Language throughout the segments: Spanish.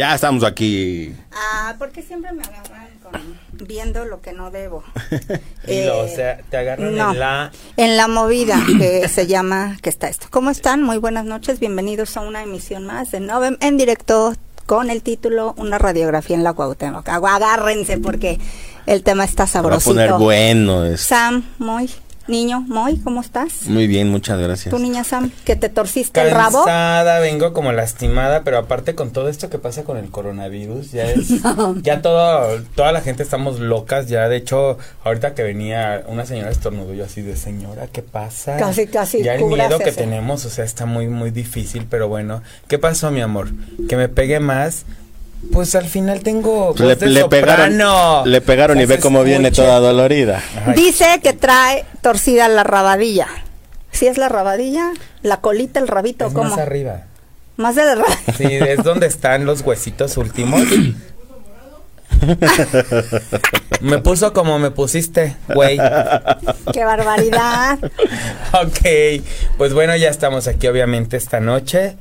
Ya estamos aquí. Ah, porque siempre me agarran con viendo lo que no debo. Dilo, o Eh, sea, te agarran no. en la... En la movida que se llama, que está esto. ¿Cómo están? Muy buenas noches, bienvenidos a una emisión más de Novem en directo con el título Una radiografía en la Cuauhtémoc. Agárrense porque el tema está Se va a sabrosito. poner bueno. es- Sam, Moy, niño, Moy, ¿cómo estás? Muy bien, muchas gracias. Tu niña Sam, que te torciste el rabo. Cansada, vengo como lastimada, pero aparte con todo esto que pasa con el coronavirus, ya es, ya todo, toda la gente estamos locas, ya de hecho, ahorita que venía una señora estornudó yo así de señora, ¿qué pasa? Casi, casi, Ya el miedo que tenemos, o sea, está muy, muy difícil, pero bueno, ¿qué pasó mi amor? Que me pegue más, pues al final tengo le, de le pegaron, le pegaron y ve se cómo viene escucha. toda dolorida. Ay, Dice que trae torcida la rabadilla. ¿Sí es la rabadilla? ¿La colita, el rabito? es ¿Cómo? más arriba. Más de la rabadilla. Sí, es donde están los huesitos últimos. me puso como me pusiste, güey. ¡Qué barbaridad! Ok, pues bueno, ya estamos aquí obviamente esta noche.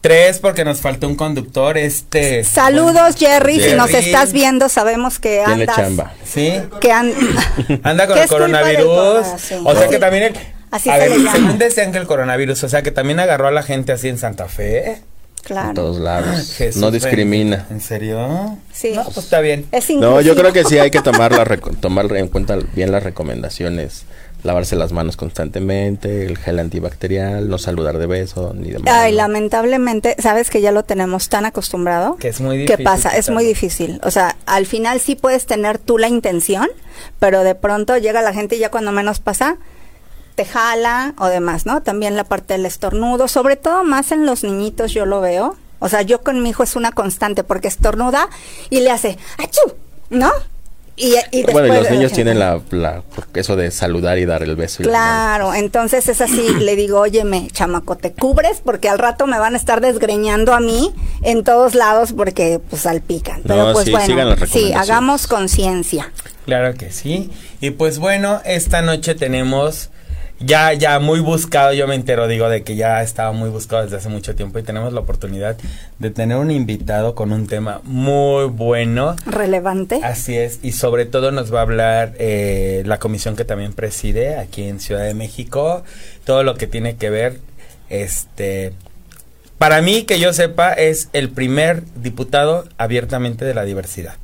Tres, porque nos faltó un conductor, este... Saludos, Jerry. Si nos estás viendo, sabemos que Tiene andas. chamba. Sí, Que an- anda con el coronavirus. corona, sí. O sea que también el... Así a se ver, le llama. según decían que el coronavirus, o sea que también agarró a la gente así en Santa Fe. En Claro. todos lados. Jesús no discrimina. ¿En serio? Sí. No, pues está bien. Es No, yo creo que sí hay que tomar, la tomar en cuenta bien las recomendaciones. Lavarse las manos constantemente, el gel antibacterial, no saludar de beso ni de mano. Ay, lamentablemente, sabes que ya lo tenemos tan acostumbrado. Que es muy ¿Qué difícil pasa? Es muy difícil. O sea, al final sí puedes tener tú la intención, pero de pronto llega la gente y ya cuando menos pasa, te jala o demás, ¿no? También la parte del estornudo, sobre todo más en los niñitos yo lo veo. O sea, yo con mi hijo es una constante porque estornuda y le hace ¡achú! ¿No? Y, y bueno, y los niños tienen la, la- eso de saludar y dar el beso. y. Claro, entonces es así, le digo, óyeme, chamaco, te cubres porque al rato me van a estar desgreñando a mí en todos lados porque pues salpican. Pero No, pues sí, bueno, sigan las sí, hagamos conciencia. Claro que sí. Y pues bueno, esta noche tenemos ya ya muy buscado, yo me entero digo de que ya estaba muy buscado desde hace mucho tiempo y tenemos la oportunidad de tener un invitado con un tema muy bueno. Relevante. Así es, y sobre todo nos va a hablar eh, la comisión que también preside aquí en Ciudad de México, todo lo que tiene que ver, este, para mí que yo sepa es el primer diputado abiertamente de la diversidad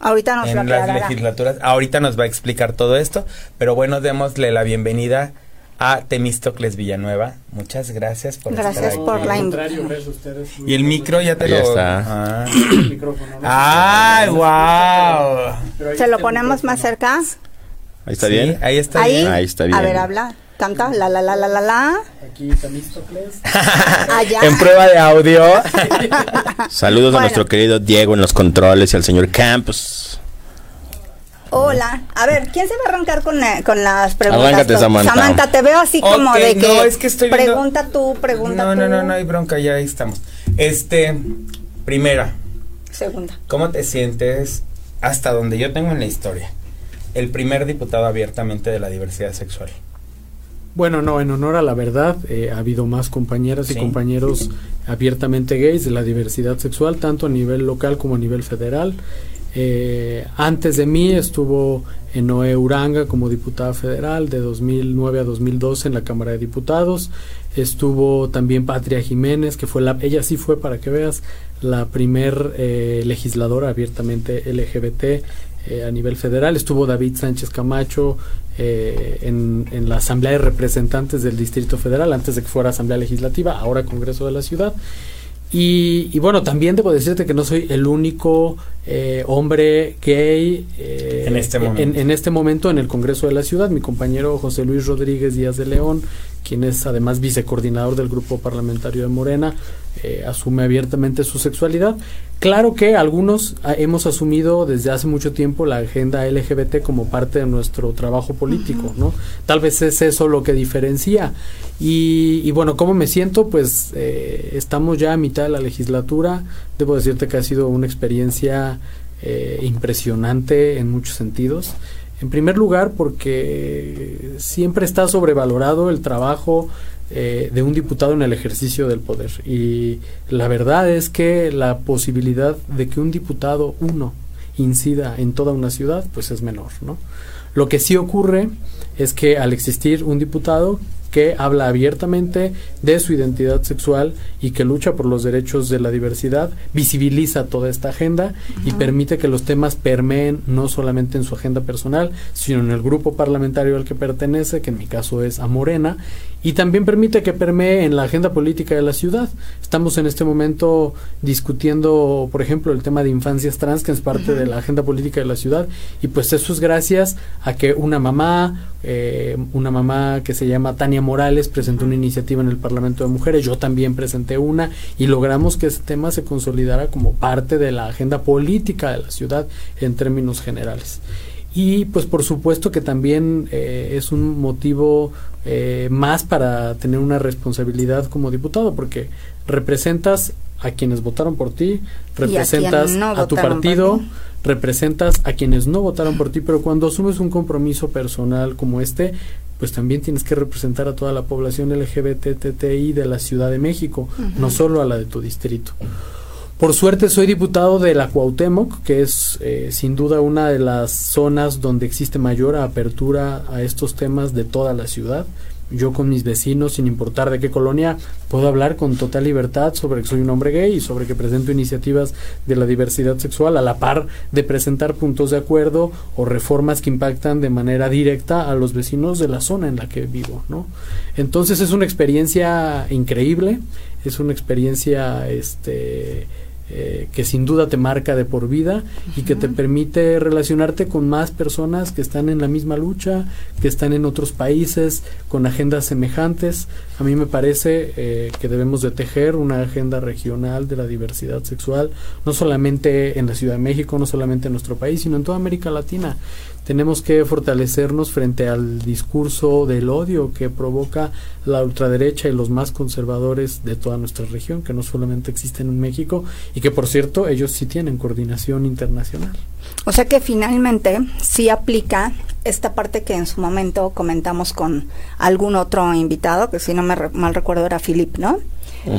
Ahorita nos en las legislaturas. Ahorita nos va a explicar todo esto, pero bueno, démosle la bienvenida a Temístocles Villanueva. Muchas gracias por Gracias estar aquí. por la Al in- contrario, gracias a ustedes. Muy Y el micro ya te Ahí lo... está. Ah. El micrófono, ¿no? ¡Ay, wow! ¿Se lo ponemos más cerca? Ahí está Sí, bien. Ahí está Ahí. bien. Ahí está A bien. ver, habla. Canta. La, la, la, la, la, la. Aquí Temístocles. Allá. En prueba de audio. Saludos a nuestro querido Diego en los controles y al señor Campos. Hola. A ver, ¿quién se va a arrancar con, eh, con las preguntas? Arráncate. Samantha. Samantha, te veo así como de que. no, es que estoy viendo- Pregunta tú, pregunta no, tú. no, no, no hay bronca, ya ahí estamos. Este, primera, Segunda. ¿cómo te sientes hasta donde yo tengo en la historia? El primer diputado abiertamente de la diversidad sexual. Bueno, no, en honor a la verdad, eh, ha habido más compañeras Sí. y compañeros abiertamente gays de la diversidad sexual, tanto a nivel local como a nivel federal. Eh, antes de mí estuvo Noé Uranga como diputada federal de 2009 a 2012 en la Cámara de Diputados. Estuvo también Patria Jiménez, que fue la, ella sí fue, para que veas, la primer eh, legisladora abiertamente LGBT eh, a nivel federal. Estuvo David Sánchez Camacho eh, en, en la Asamblea de Representantes del Distrito Federal, antes de que fuera Asamblea Legislativa, ahora Congreso de la Ciudad. Y, y bueno, también debo decirte que no soy el único eh, hombre gay eh, En este momento. En, en este momento en el Congreso de la Ciudad. Mi compañero José Luis Rodríguez Díaz de León, quien es además vicecoordinador del grupo parlamentario de Morena, eh, asume abiertamente su sexualidad. Claro que algunos ah, hemos asumido desde hace mucho tiempo la agenda LGBT como parte de nuestro trabajo político, ¿no? Tal vez es eso lo que diferencia. Y, y bueno, ¿cómo me siento? Pues eh, estamos ya a mitad de la legislatura. Debo decirte que ha sido una experiencia eh, impresionante en muchos sentidos. En primer lugar, porque siempre está sobrevalorado el trabajo eh, de un diputado en el ejercicio del poder. Y la verdad es que la posibilidad de que un diputado, uno, incida en toda una ciudad, pues es menor, ¿no? Lo que sí ocurre es que al existir un diputado que habla abiertamente de su identidad sexual y que lucha por los derechos de la diversidad, visibiliza toda esta agenda y permite que los temas permeen no solamente en su agenda personal, sino en el grupo parlamentario al que pertenece, que en mi caso es a Morena, y también permite que permee en la agenda política de la ciudad. Estamos en este momento discutiendo, por ejemplo, el tema de infancias trans, que es parte de la agenda política de la ciudad, y pues eso es gracias a que una mamá, eh, una mamá que se llama Tania Morales, presentó una iniciativa en el Parlamento de Mujeres, yo también presenté una, y logramos que ese tema se consolidara como parte de la agenda política de la ciudad en términos generales. Y pues por supuesto que también eh, es un motivo eh, más para tener una responsabilidad como diputado, porque representas a quienes votaron por ti, representas no a tu partido, ti. representas a quienes no votaron por ti, pero cuando asumes un compromiso personal como este, pues también tienes que representar a toda la población LGBTTI de la Ciudad de México, no solo a la de tu distrito. Por suerte soy diputado de la Cuauhtémoc, que es eh, sin duda una de las zonas donde existe mayor apertura a estos temas de toda la ciudad. Yo con mis vecinos, sin importar de qué colonia, puedo hablar con total libertad sobre que soy un hombre gay y sobre que presento iniciativas de la diversidad sexual a la par de presentar puntos de acuerdo o reformas que impactan de manera directa a los vecinos de la zona en la que vivo, ¿no? Entonces es una experiencia increíble, es una experiencia este eh, que sin duda te marca de por vida y que te permite relacionarte con más personas que están en la misma lucha, que están en otros países, con agendas semejantes. A mí me parece eh, que debemos de tejer una agenda regional de la diversidad sexual, no solamente en la Ciudad de México, no solamente en nuestro país, sino en toda América Latina. Tenemos que fortalecernos frente al discurso del odio que provoca la ultraderecha y los más conservadores de toda nuestra región, que no solamente existen en México y que por cierto ellos sí tienen coordinación internacional. O sea que finalmente sí aplica esta parte que en su momento comentamos con algún otro invitado, que si no me re- mal recuerdo era Philip, ¿no?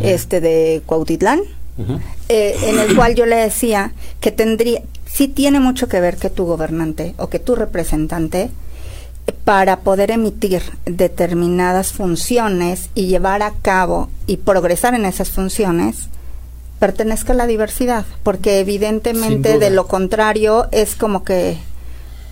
Este de Cuautitlán, eh, en el cual yo le decía que tendría, sí tiene mucho que ver que tu gobernante o que tu representante eh, para poder emitir determinadas funciones y llevar a cabo y progresar en esas funciones pertenezca a la diversidad, porque evidentemente de lo contrario es como que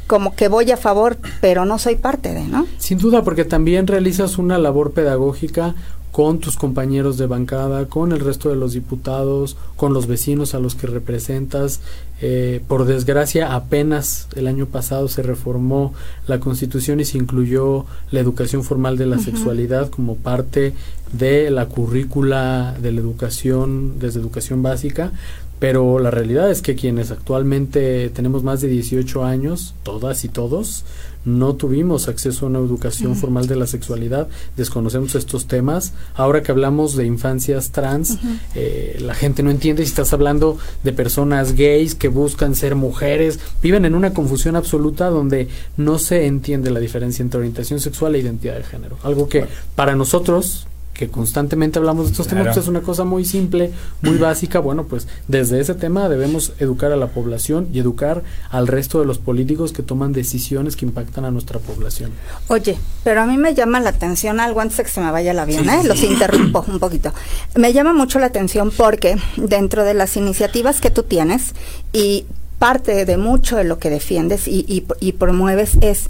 como que voy a favor, pero no soy parte de, ¿no? Sin duda, porque también realizas una labor pedagógica con tus compañeros de bancada, con el resto de los diputados, con los vecinos a los que representas. Eh, por desgracia, apenas el año pasado se reformó la Constitución y se incluyó la educación formal de la sexualidad como parte de la currícula de la educación desde educación básica, pero la realidad es que quienes actualmente tenemos más de 18 años, todas y todos, no tuvimos acceso a una educación formal de la sexualidad, desconocemos estos temas. Ahora que hablamos de infancias trans, eh, la gente no entiende si estás hablando de personas gays que buscan ser mujeres, viven en una confusión absoluta donde no se entiende la diferencia entre orientación sexual e identidad de género. Algo que para nosotros que constantemente hablamos de estos temas, pues es una cosa muy simple, muy básica. Bueno, pues desde ese tema debemos educar a la población y educar al resto de los políticos que toman decisiones que impactan a nuestra población. Oye, pero a mí me llama la atención algo antes de que se me vaya el avión, ¿eh? Los interrumpo un poquito. Me llama mucho la atención porque dentro de las iniciativas que tú tienes y parte de mucho de lo que defiendes y, y, y promueves es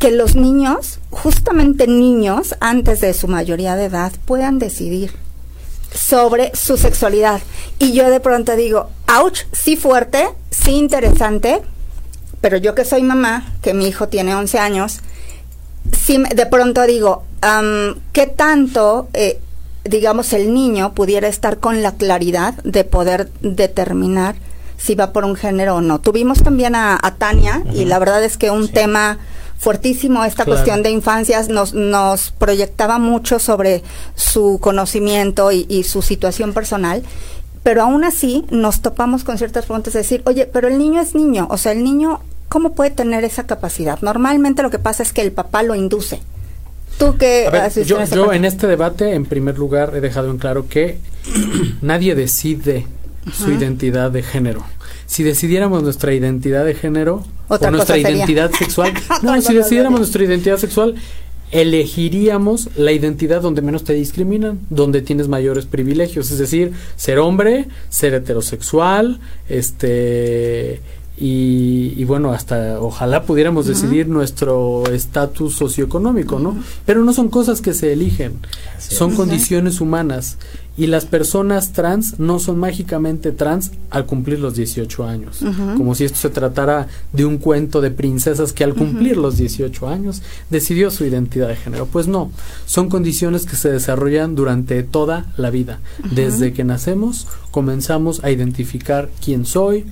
que los niños, justamente niños, antes de su mayoría de edad, puedan decidir sobre su sexualidad. Y yo de pronto digo, ouch, sí fuerte, sí interesante, pero yo que soy mamá, que mi hijo tiene 11 años, sí de pronto digo, um, ¿qué tanto, eh, digamos, el niño pudiera estar con la claridad de poder determinar si va por un género o no? Tuvimos también a, a Tania y la verdad es que un sí. tema fuertísimo esta claro. cuestión de infancias, nos, nos proyectaba mucho sobre su conocimiento y, y, su situación personal, pero aún así nos topamos con ciertas preguntas de decir, oye, pero el niño es niño, o sea, el niño, ¿cómo puede tener esa capacidad? Normalmente lo que pasa es que el papá lo induce. ¿Tú qué ver, yo, yo en este debate, en primer lugar, he dejado en claro que nadie decide uh -huh. su identidad de género si decidiéramos nuestra identidad de género Otra o nuestra sería. identidad sexual, no, si decidiéramos nuestra identidad sexual, elegiríamos la identidad donde menos te discriminan, donde tienes mayores privilegios, es decir, ser hombre, ser heterosexual, este y, y, bueno, hasta ojalá pudiéramos uh -huh. decidir nuestro estatus socioeconómico, ¿no? Uh -huh. Pero no son cosas que se eligen, Así son es. condiciones humanas y las personas trans no son mágicamente trans al cumplir los 18 años, uh -huh. como si esto se tratara de un cuento de princesas que al cumplir los 18 años decidió su identidad de género. Pues no, son condiciones que se desarrollan durante toda la vida. Desde que nacemos comenzamos a identificar quién soy,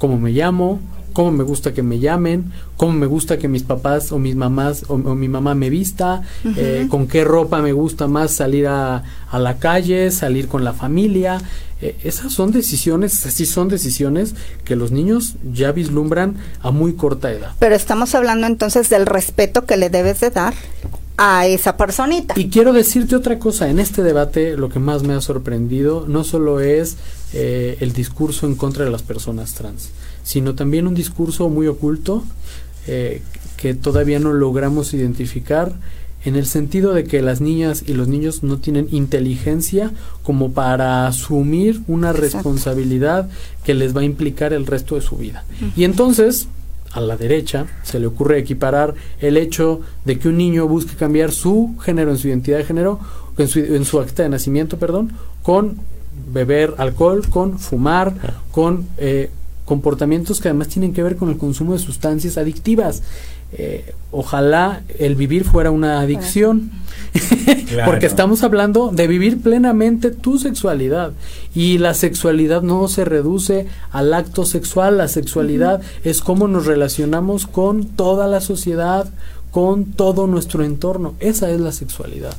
cómo me llamo, cómo me gusta que me llamen, cómo me gusta que mis papás o mis mamás o, o mi mamá me vista, uh -huh. eh, con qué ropa me gusta más salir a, a la calle, salir con la familia. Eh, esas son decisiones, sí son decisiones que los niños ya vislumbran a muy corta edad. Pero estamos hablando entonces del respeto que le debes de dar a esa personita. Y quiero decirte otra cosa, en este debate lo que más me ha sorprendido no solo es eh, el discurso en contra de las personas trans, sino también un discurso muy oculto eh, que todavía no logramos identificar en el sentido de que las niñas y los niños no tienen inteligencia como para asumir una Exacto. responsabilidad que les va a implicar el resto de su vida. Uh -huh. Y entonces, a la derecha se le ocurre equiparar el hecho de que un niño busque cambiar su género en su identidad de género, en su, en su acta de nacimiento, perdón, con beber alcohol, con fumar, con eh, comportamientos que además tienen que ver con el consumo de sustancias adictivas. Eh, ojalá el vivir fuera una adicción, claro. porque estamos hablando de vivir plenamente tu sexualidad y la sexualidad no se reduce al acto sexual, la sexualidad uh -huh. es cómo nos relacionamos con toda la sociedad, con todo nuestro entorno, esa es la sexualidad.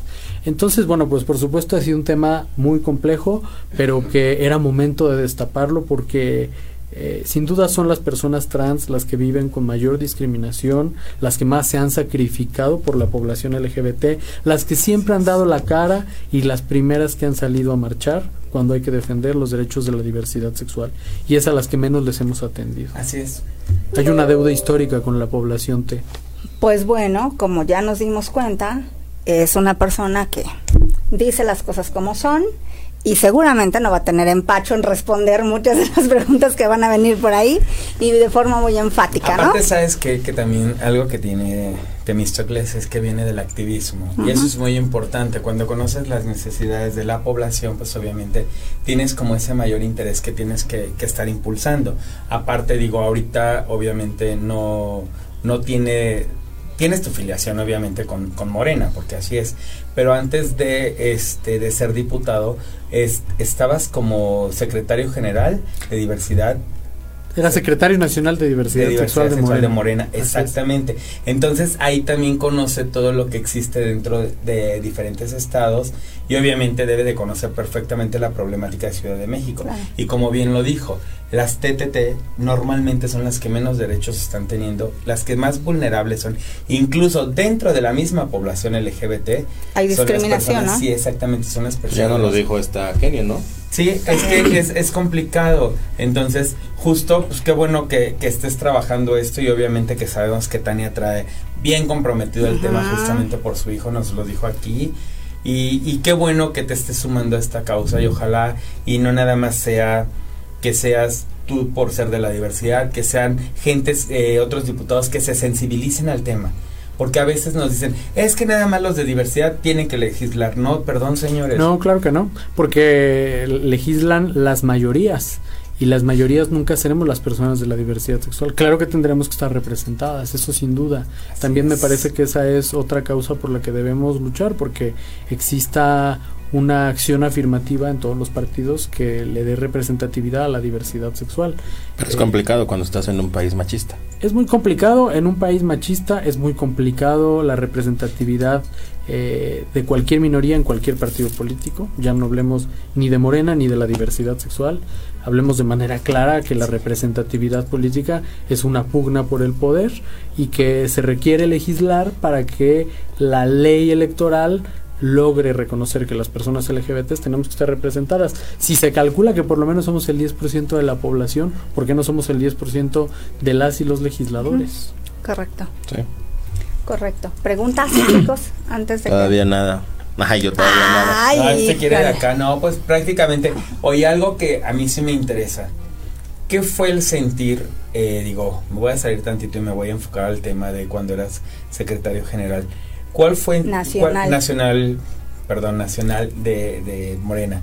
Entonces, bueno, pues por supuesto ha sido un tema muy complejo, pero que era momento de destaparlo porque eh, sin duda son las personas trans las que viven con mayor discriminación, las que más se han sacrificado por la población LGBT, las que siempre han dado la cara y las primeras que han salido a marchar cuando hay que defender los derechos de la diversidad sexual. Y es a las que menos les hemos atendido. Así es. Hay una deuda histórica con la población T. Pues bueno, como ya nos dimos cuenta, es una persona que dice las cosas como son y seguramente no va a tener empacho en responder muchas de las preguntas que van a venir por ahí y de forma muy enfática, Aparte, sabes que, que también algo que tiene Temistocles es que viene del activismo y eso es muy importante. Cuando conoces las necesidades de la población, pues obviamente tienes como ese mayor interés que tienes que, que estar impulsando. Aparte, digo, ahorita obviamente no, no tiene tienes tu filiación obviamente con, con, Morena, porque así es, pero antes de este de ser diputado estabas como secretario general de diversidad era secretario nacional de diversidad, sexual, de, Morena. Exactamente. Entonces ahí también conoce todo lo que existe dentro de, diferentes estados y obviamente debe de conocer perfectamente la problemática de Ciudad de México. Y como bien lo dijo, las TTT normalmente son las que menos derechos están teniendo, las que más vulnerables son, incluso dentro de la misma población LGBT. Hay discriminación, ¿no? Sí, exactamente, son las personas. Ya no lo dijo esta Kenia, ¿no? Sí, es que es, es complicado. Entonces, justo, pues qué bueno que, que, estés trabajando esto y obviamente que sabemos que Tania trae bien comprometido el tema justamente por su hijo, nos lo dijo aquí. Y, y qué bueno que te estés sumando a esta causa y ojalá y no nada más sea que seas tú por ser de la diversidad, que sean gentes, eh, otros diputados que se sensibilicen al tema. Porque a veces nos dicen, es que nada más los de diversidad tienen que legislar. No, perdón, señores. No, claro que no, porque legislan las mayorías y las mayorías nunca seremos las personas de la diversidad sexual. Claro que tendremos que estar representadas, eso sin duda. También me parece que esa es otra causa por la que debemos luchar, porque exista una acción afirmativa en todos los partidos que le dé representatividad a la diversidad sexual. Pero es complicado cuando estás en un país machista. Es muy complicado en un país machista, es muy complicado la representatividad eh, de cualquier minoría en cualquier partido político. Ya no hablemos ni de Morena ni de la diversidad sexual. Hablemos de manera clara que la representatividad política es una pugna por el poder y que se requiere legislar para que la ley electoral logre reconocer que las personas LGBT tenemos que estar representadas. Si se calcula que por lo menos somos el 10% de la población, ¿por qué no somos el 10% de las y los legisladores? Correcto. Sí. Correcto. ¿Preguntas, chicos? Antes de Todavía nada. Ay, yo todavía. Ay, ah, se quiere de acá. No, pues prácticamente. Oye, algo que a mí sí me interesa. ¿Qué fue el sentir? Eh, digo, me voy a salir tantito y me voy a enfocar al tema de cuando eras secretario general. ¿Cuál fue nacional, nacional perdón, nacional de, de Morena?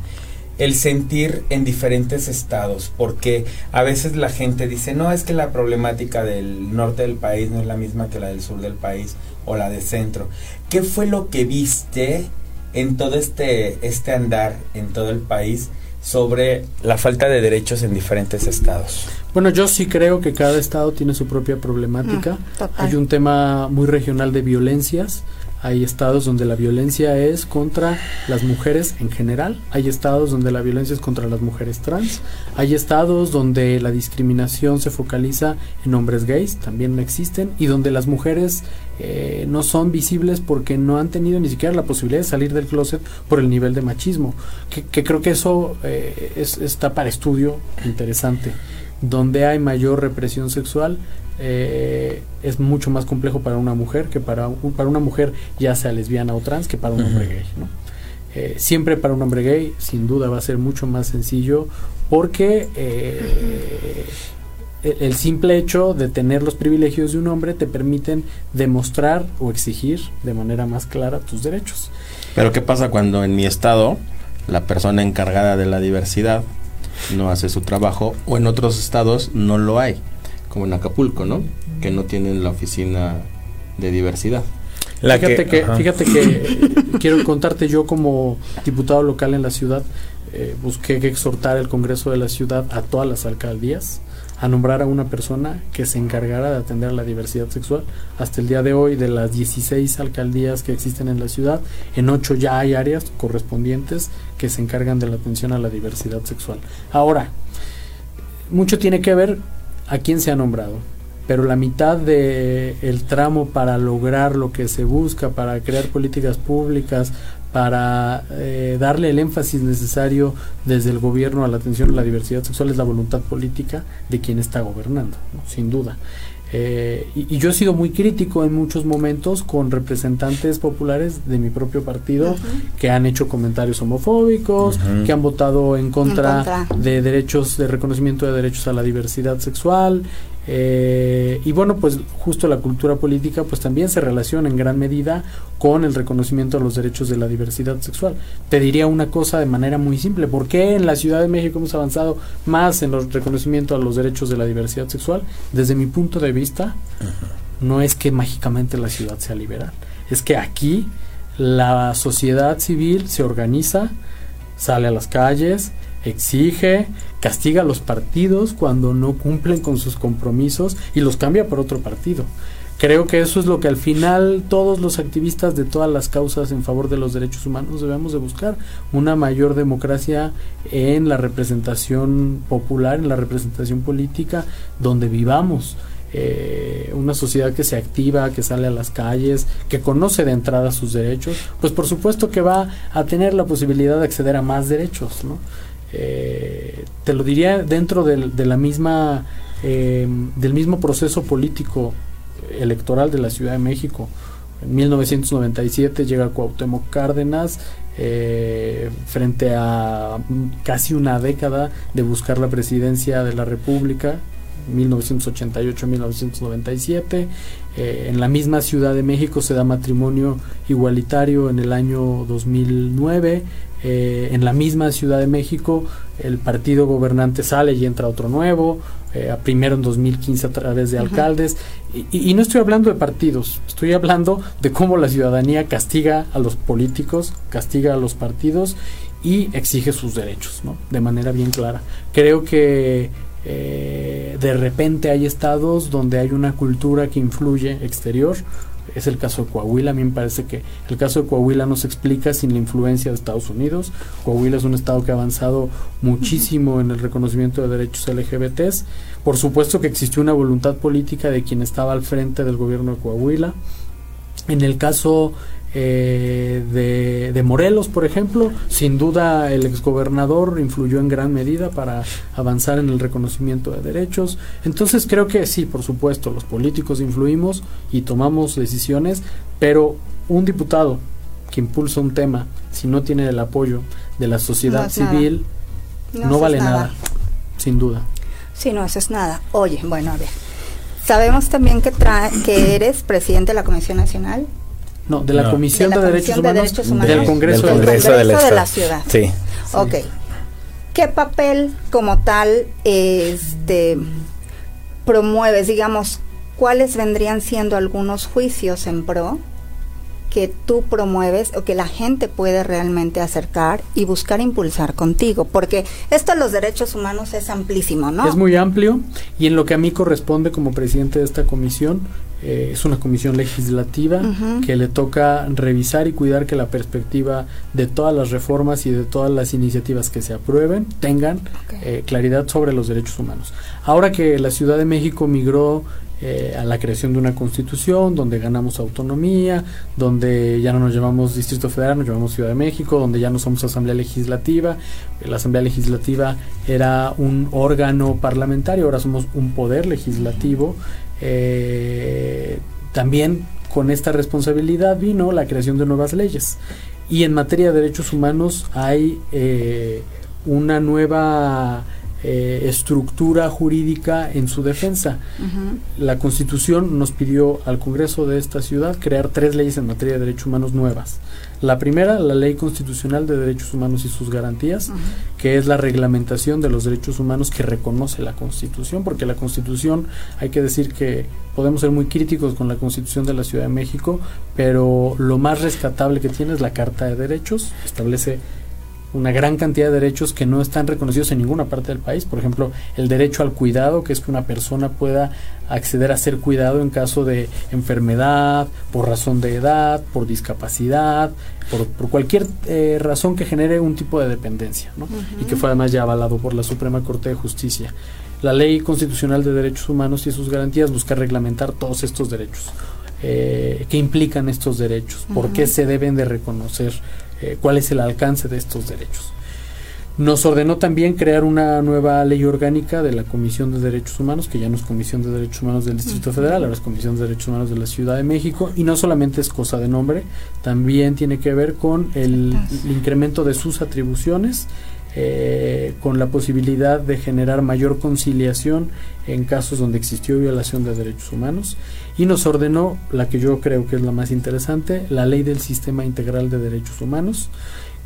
el sentir en diferentes estados, porque a veces la gente dice, no, es que la problemática del norte del país no es la misma que la del sur del país o la del centro. ¿Qué fue lo que viste en todo este, este andar en todo el país sobre la falta de derechos en diferentes estados? Bueno, yo sí creo que cada estado tiene su propia problemática. Mm, Hay un tema muy regional de violencias hay estados donde la violencia es contra las mujeres en general, hay estados donde la violencia es contra las mujeres trans, hay estados donde la discriminación se focaliza en hombres gays, también existen, y donde las mujeres eh, no son visibles porque no han tenido ni siquiera la posibilidad de salir del closet por el nivel de machismo, que, creo que eso eh, está para estudio interesante. Donde hay mayor represión sexual eh, es mucho más complejo para una mujer que para, para una mujer ya sea lesbiana o trans que para un hombre gay. Eh, siempre para un hombre gay sin duda va a ser mucho más sencillo porque eh, el simple hecho de tener los privilegios de un hombre te permiten demostrar o exigir de manera más clara tus derechos. Pero ¿qué pasa cuando en mi estado la persona encargada de la diversidad no hace su trabajo o en otros estados no lo hay, como en Acapulco, ¿no? Que no tienen la oficina de diversidad. fíjate que, fíjate que quiero contarte yo como diputado local en la ciudad eh, busqué exhortar el Congreso de la ciudad a todas las alcaldías a nombrar a una persona que se encargara de atender la diversidad sexual. Hasta el día de hoy, de las 16 alcaldías que existen en la ciudad, en 8 ya hay áreas correspondientes que se encargan de la atención a la diversidad sexual. Ahora, mucho tiene que ver a quién se ha nombrado pero la mitad de el tramo para lograr lo que se busca, para crear políticas públicas, para eh, darle el énfasis necesario desde el gobierno a la atención a la diversidad sexual es la voluntad política de quien está gobernando, sin duda. Eh, y, yo he sido muy crítico en muchos momentos con representantes populares de mi propio partido que han hecho comentarios homofóbicos, que han votado en contra, de derechos, de reconocimiento de derechos a la diversidad sexual. Eh, y bueno, pues justo la cultura política pues también se relaciona en gran medida con el reconocimiento de los derechos de la diversidad sexual. Te diría una cosa de manera muy simple, ¿por qué en la Ciudad de México hemos avanzado más en el reconocimiento a los derechos de la diversidad sexual? Desde mi punto de vista, no es que mágicamente la ciudad sea liberal, es que aquí la sociedad civil se organiza, sale a las calles, exige, castiga a los partidos cuando no cumplen con sus compromisos y los cambia por otro partido. Creo que eso es lo que al final todos los activistas de todas las causas en favor de los derechos humanos debemos de buscar, una mayor democracia en la representación popular, en la representación política donde vivamos. Eh, una sociedad que se activa, que sale a las calles, que conoce de entrada sus derechos, pues por supuesto que va a tener la posibilidad de acceder a más derechos, ¿no? Eh, te lo diría dentro del, de la misma, eh, del mismo proceso político electoral de la Ciudad de México. En 1997 llega Cuauhtémoc Cárdenas eh, frente a casi una década de buscar la presidencia de la República, 1988-1997. en la misma Ciudad de México se da matrimonio igualitario en el año 2009. Eh, en la misma Ciudad de México el partido gobernante sale y entra otro nuevo, eh, primero en 2015 a través de alcaldes, y, no estoy hablando de partidos, estoy hablando de cómo la ciudadanía castiga a los políticos, castiga a los partidos y exige sus derechos, ¿no? de manera bien clara. Creo que eh, de repente hay estados donde hay una cultura que influye exterior, es el caso de Coahuila. A mí me parece que el caso de Coahuila no se explica sin la influencia de Estados Unidos. Coahuila es un estado que ha avanzado muchísimo en el reconocimiento de derechos LGBTs. Por supuesto que existió una voluntad política de quien estaba al frente del gobierno de Coahuila. En el caso eh, de, de, Morelos, por ejemplo, sin duda el exgobernador influyó en gran medida para avanzar en el reconocimiento de derechos. Entonces creo que sí, por supuesto, los políticos influimos y tomamos decisiones, pero un diputado que impulsa un tema, si no tiene el apoyo de la sociedad civil, no, vale nada. sin duda. Sí, no, eso es nada. Oye, bueno, a ver. Sabemos también que, que eres presidente de la Comisión Nacional no, de la Comisión, de, Derechos Humanos, del Congreso, del Congreso, de, la, Ciudad. Sí. Ok. ¿Qué papel como tal este promueves, digamos, cuáles vendrían siendo algunos juicios en pro que tú promueves o que la gente puede realmente acercar y buscar impulsar contigo, porque esto de los derechos humanos es amplísimo, ¿no? Es muy amplio y en lo que a mí corresponde como presidente de esta comisión, eh, es una comisión legislativa que le toca revisar y cuidar que la perspectiva de todas las reformas y de todas las iniciativas que se aprueben tengan eh, claridad sobre los derechos humanos. Ahora que la Ciudad de México migró eh, a la creación de una constitución donde ganamos autonomía, donde ya no nos llamamos Distrito Federal, nos llamamos Ciudad de México, donde ya no somos Asamblea Legislativa. La Asamblea Legislativa era un órgano parlamentario, ahora somos un poder legislativo. Eh, también con esta responsabilidad vino la creación de nuevas leyes. Y en materia de derechos humanos hay eh, una nueva eh, estructura jurídica en su defensa. La Constitución nos pidió al Congreso de esta ciudad crear tres leyes en materia de derechos humanos nuevas. La primera, la Ley Constitucional de Derechos Humanos y sus Garantías, que es la reglamentación de los derechos humanos que reconoce la Constitución, porque la Constitución, hay que decir que podemos ser muy críticos con la Constitución de la Ciudad de México, pero lo más rescatable que tiene es la Carta de Derechos, establece una gran cantidad de derechos que no están reconocidos en ninguna parte del país. Por ejemplo, el derecho al cuidado, que es que una persona pueda acceder a ser cuidado en caso de enfermedad, por razón de edad, por discapacidad, por, cualquier eh, razón que genere un tipo de dependencia, ¿no? y que fue además ya avalado por la Suprema Corte de Justicia. La Ley Constitucional de Derechos Humanos y sus garantías busca reglamentar todos estos derechos. Eh, ¿Qué implican estos derechos? ¿Por qué se deben de reconocer? Eh, cuál es el alcance de estos derechos. Nos ordenó también crear una nueva ley orgánica de la Comisión de Derechos Humanos, que ya no es Comisión de Derechos Humanos del Distrito Federal, ahora es Comisión de Derechos Humanos de la Ciudad de México, y no solamente es cosa de nombre, también tiene que ver con el, el incremento de sus atribuciones, eh, con la posibilidad de generar mayor conciliación en casos donde existió violación de derechos humanos, y nos ordenó la que yo creo que es la más interesante, la ley del Sistema Integral de Derechos Humanos,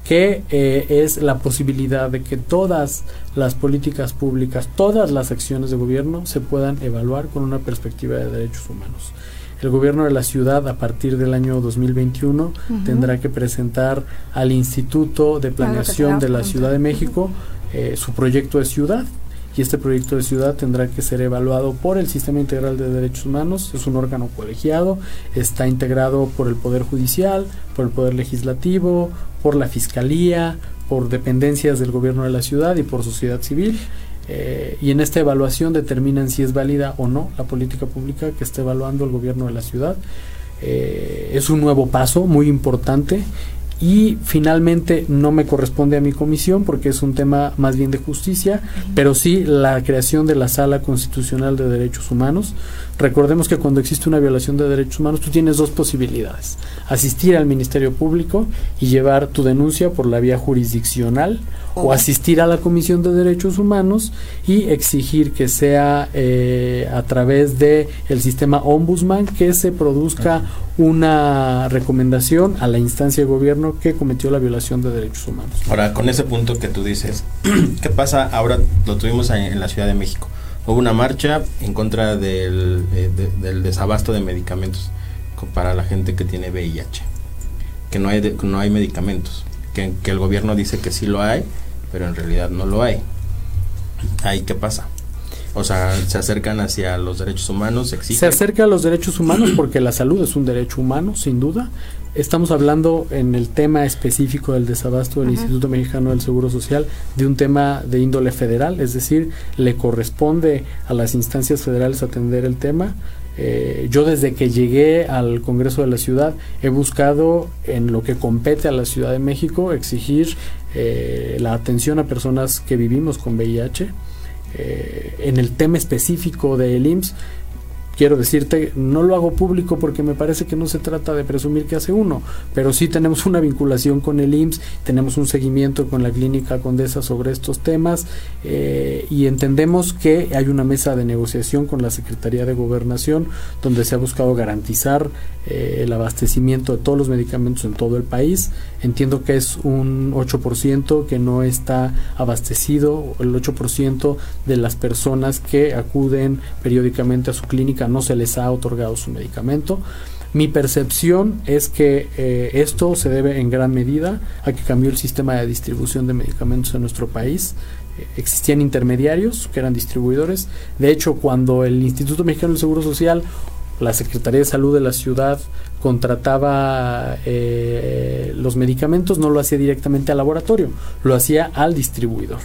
que eh, es la posibilidad de que todas las políticas públicas, todas las acciones de gobierno se puedan evaluar con una perspectiva de derechos humanos. El gobierno de la ciudad a partir del año 2021 Ujú. tendrá que presentar al Instituto de Planeación de la. Ciudad de México eh, su proyecto de ciudad y este proyecto de ciudad tendrá que ser evaluado por el Sistema Integral de Derechos Humanos, es un órgano colegiado, está integrado por el Poder Judicial, por el Poder Legislativo, por la Fiscalía, por dependencias del gobierno de la ciudad y por sociedad civil. Eh, y en esta evaluación determinan si es válida o no la política pública que está evaluando el gobierno de la ciudad. Eh, es un nuevo paso muy importante y finalmente no me corresponde a mi comisión porque es un tema más bien de justicia, pero sí la creación de la Sala Constitucional de Derechos Humanos. Recordemos que cuando existe una violación de derechos humanos tú tienes dos posibilidades, asistir al Ministerio Público y llevar tu denuncia por la vía jurisdiccional o O- asistir a la Comisión de Derechos Humanos y exigir que sea eh, a través de el sistema ombudsman que se produzca una recomendación a la instancia de gobierno que cometió la violación de derechos humanos. Ahora, con ese punto que tú dices, ¿qué pasa? Ahora lo tuvimos en la Ciudad de México. Hubo una marcha en contra del, de- del desabasto de medicamentos para la gente que tiene VIH. Que no hay, de- no hay medicamentos. Que, que el gobierno dice que sí lo hay, pero en realidad no lo hay. Ahí, ¿qué pasa? O sea, se acercan hacia los derechos humanos, exigen. Se acerca a los derechos humanos porque la salud es un derecho humano, sin duda. Estamos hablando en el tema específico del desabasto del. Instituto Mexicano del Seguro Social de un tema de índole federal, es decir, le corresponde a las instancias federales atender el tema. Eh, yo desde que llegué al Congreso de la Ciudad he buscado en lo que compete a la Ciudad de México exigir eh, la atención a personas que vivimos con VIH. Eh, en el tema específico del IMSS, quiero decirte, no lo hago público porque me parece que no se trata de presumir que hace uno, pero sí tenemos una vinculación con el IMSS, tenemos un seguimiento con la clínica Condesa sobre estos temas eh, y entendemos que hay una mesa de negociación con la Secretaría de Gobernación donde se ha buscado garantizar eh, el abastecimiento de todos los medicamentos en todo el país. Entiendo que es un 8% que no está abastecido, el 8% de las personas que acuden periódicamente a su clínica no se les ha otorgado su medicamento. Mi percepción es que eh, esto se debe en gran medida a que cambió el sistema de distribución de medicamentos en nuestro país. Eh, existían intermediarios que eran distribuidores. De hecho, cuando el Instituto Mexicano del Seguro Social, la Secretaría de Salud de la ciudad contrataba eh, los medicamentos, no lo hacía directamente al laboratorio, lo hacía al distribuidor.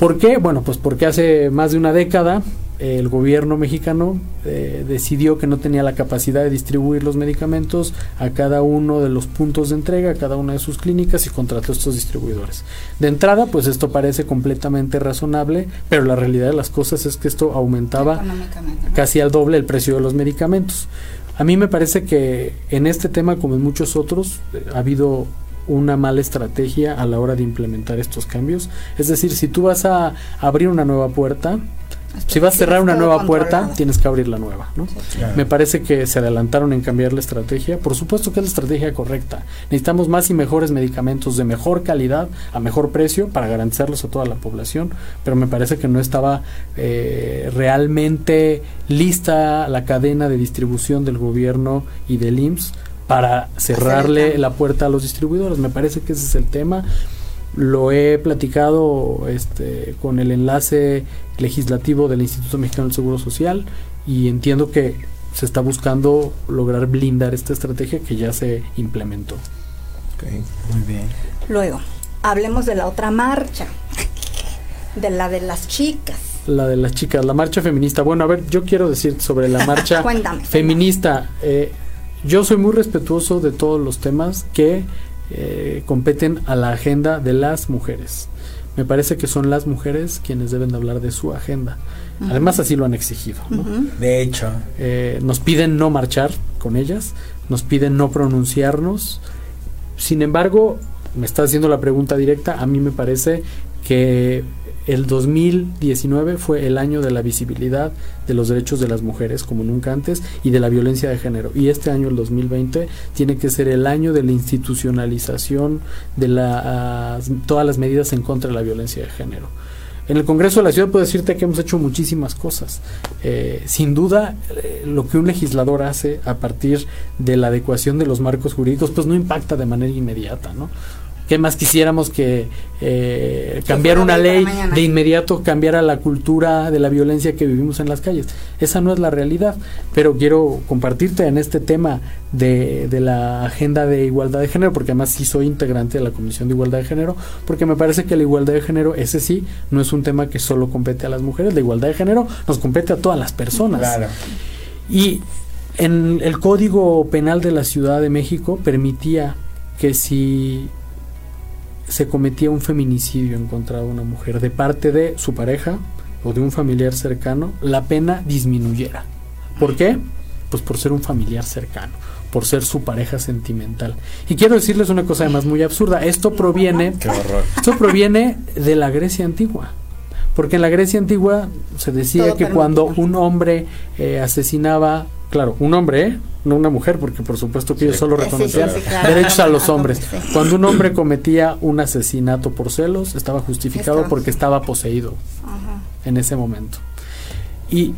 ¿Por qué? Bueno, pues porque hace más de una década el gobierno mexicano eh, decidió que no tenía la capacidad de distribuir los medicamentos a cada uno de los puntos de entrega, a cada una de sus clínicas y contrató estos distribuidores. De entrada, pues esto parece completamente razonable, pero la realidad de las cosas es que esto aumentaba casi al doble el precio de los medicamentos. A mí me parece que en este tema, como en muchos otros, eh, ha habido una mala estrategia a la hora de implementar estos cambios. Es decir, si tú vas a abrir una nueva puerta, si vas a cerrar una nueva puerta, tienes que abrir la nueva, ¿no? Sí, sí. Claro. Me parece que se adelantaron en cambiar la estrategia. Por supuesto que es la estrategia correcta. Necesitamos más y mejores medicamentos de mejor calidad, a mejor precio, para garantizarlos a toda la población. Pero me parece que no estaba eh, realmente lista la cadena de distribución del gobierno y del IMSS para cerrarle la puerta a los distribuidores. Me parece que ese es el tema. Lo he platicado este, con el enlace legislativo del Instituto Mexicano del Seguro Social y entiendo que se está buscando lograr blindar esta estrategia que ya se implementó. Ok. Muy bien. Luego, hablemos de la otra marcha, de la de las chicas. La de las chicas, la marcha feminista. Bueno, a ver, yo quiero decir sobre la marcha Cuéntame. feminista. eh, yo soy muy respetuoso de todos los temas que eh, competen a la agenda de las mujeres. me parece que son las mujeres quienes deben de hablar de su agenda. Además así lo han exigido. ¿no? De hecho, Eh, nos piden no marchar con ellas, nos piden no pronunciarnos. Sin embargo, me está haciendo la pregunta directa, a mí me parece que el 2019 fue el año de la visibilidad de los derechos de las mujeres como nunca antes y de la violencia de género. Y este año, el 2020, tiene que ser el año de la institucionalización de todas las medidas en contra de la violencia de género. En el Congreso de la Ciudad puedo decirte que hemos hecho muchísimas cosas. Eh, sin duda, eh, lo que un legislador hace a partir de la adecuación de los marcos jurídicos, pues no impacta de manera inmediata, ¿no? ¿Qué más quisiéramos que eh, cambiar una ley de inmediato cambiara la cultura de la violencia que vivimos en las calles? Esa no es la realidad, pero quiero compartirte en este tema de, de la agenda de igualdad de género, porque además sí soy integrante de la Comisión de Igualdad de Género, porque me parece que la igualdad de género, ese sí, no es un tema que solo compete a las mujeres, la igualdad de género nos compete a todas las personas. claro. Y en el Código Penal de la Ciudad de México permitía que si se cometía un feminicidio en contra de una mujer de parte de su pareja o de un familiar cercano, la pena disminuyera. ¿Por qué? Pues por ser un familiar cercano, por ser su pareja sentimental. Y quiero decirles una cosa además muy absurda. Esto proviene Qué horror. esto proviene de la Grecia antigua. Porque en la Grecia antigua se decía Todo que permitido. cuando un hombre eh, asesinaba, claro, un hombre, ¿eh? no una mujer, porque por supuesto que ellos Sí. solo Sí, sí, reconocían sí, claro. derechos a los Ah, hombres. Cuando un hombre cometía un asesinato por celos, estaba justificado porque estaba poseído Ajá. en ese momento. Y,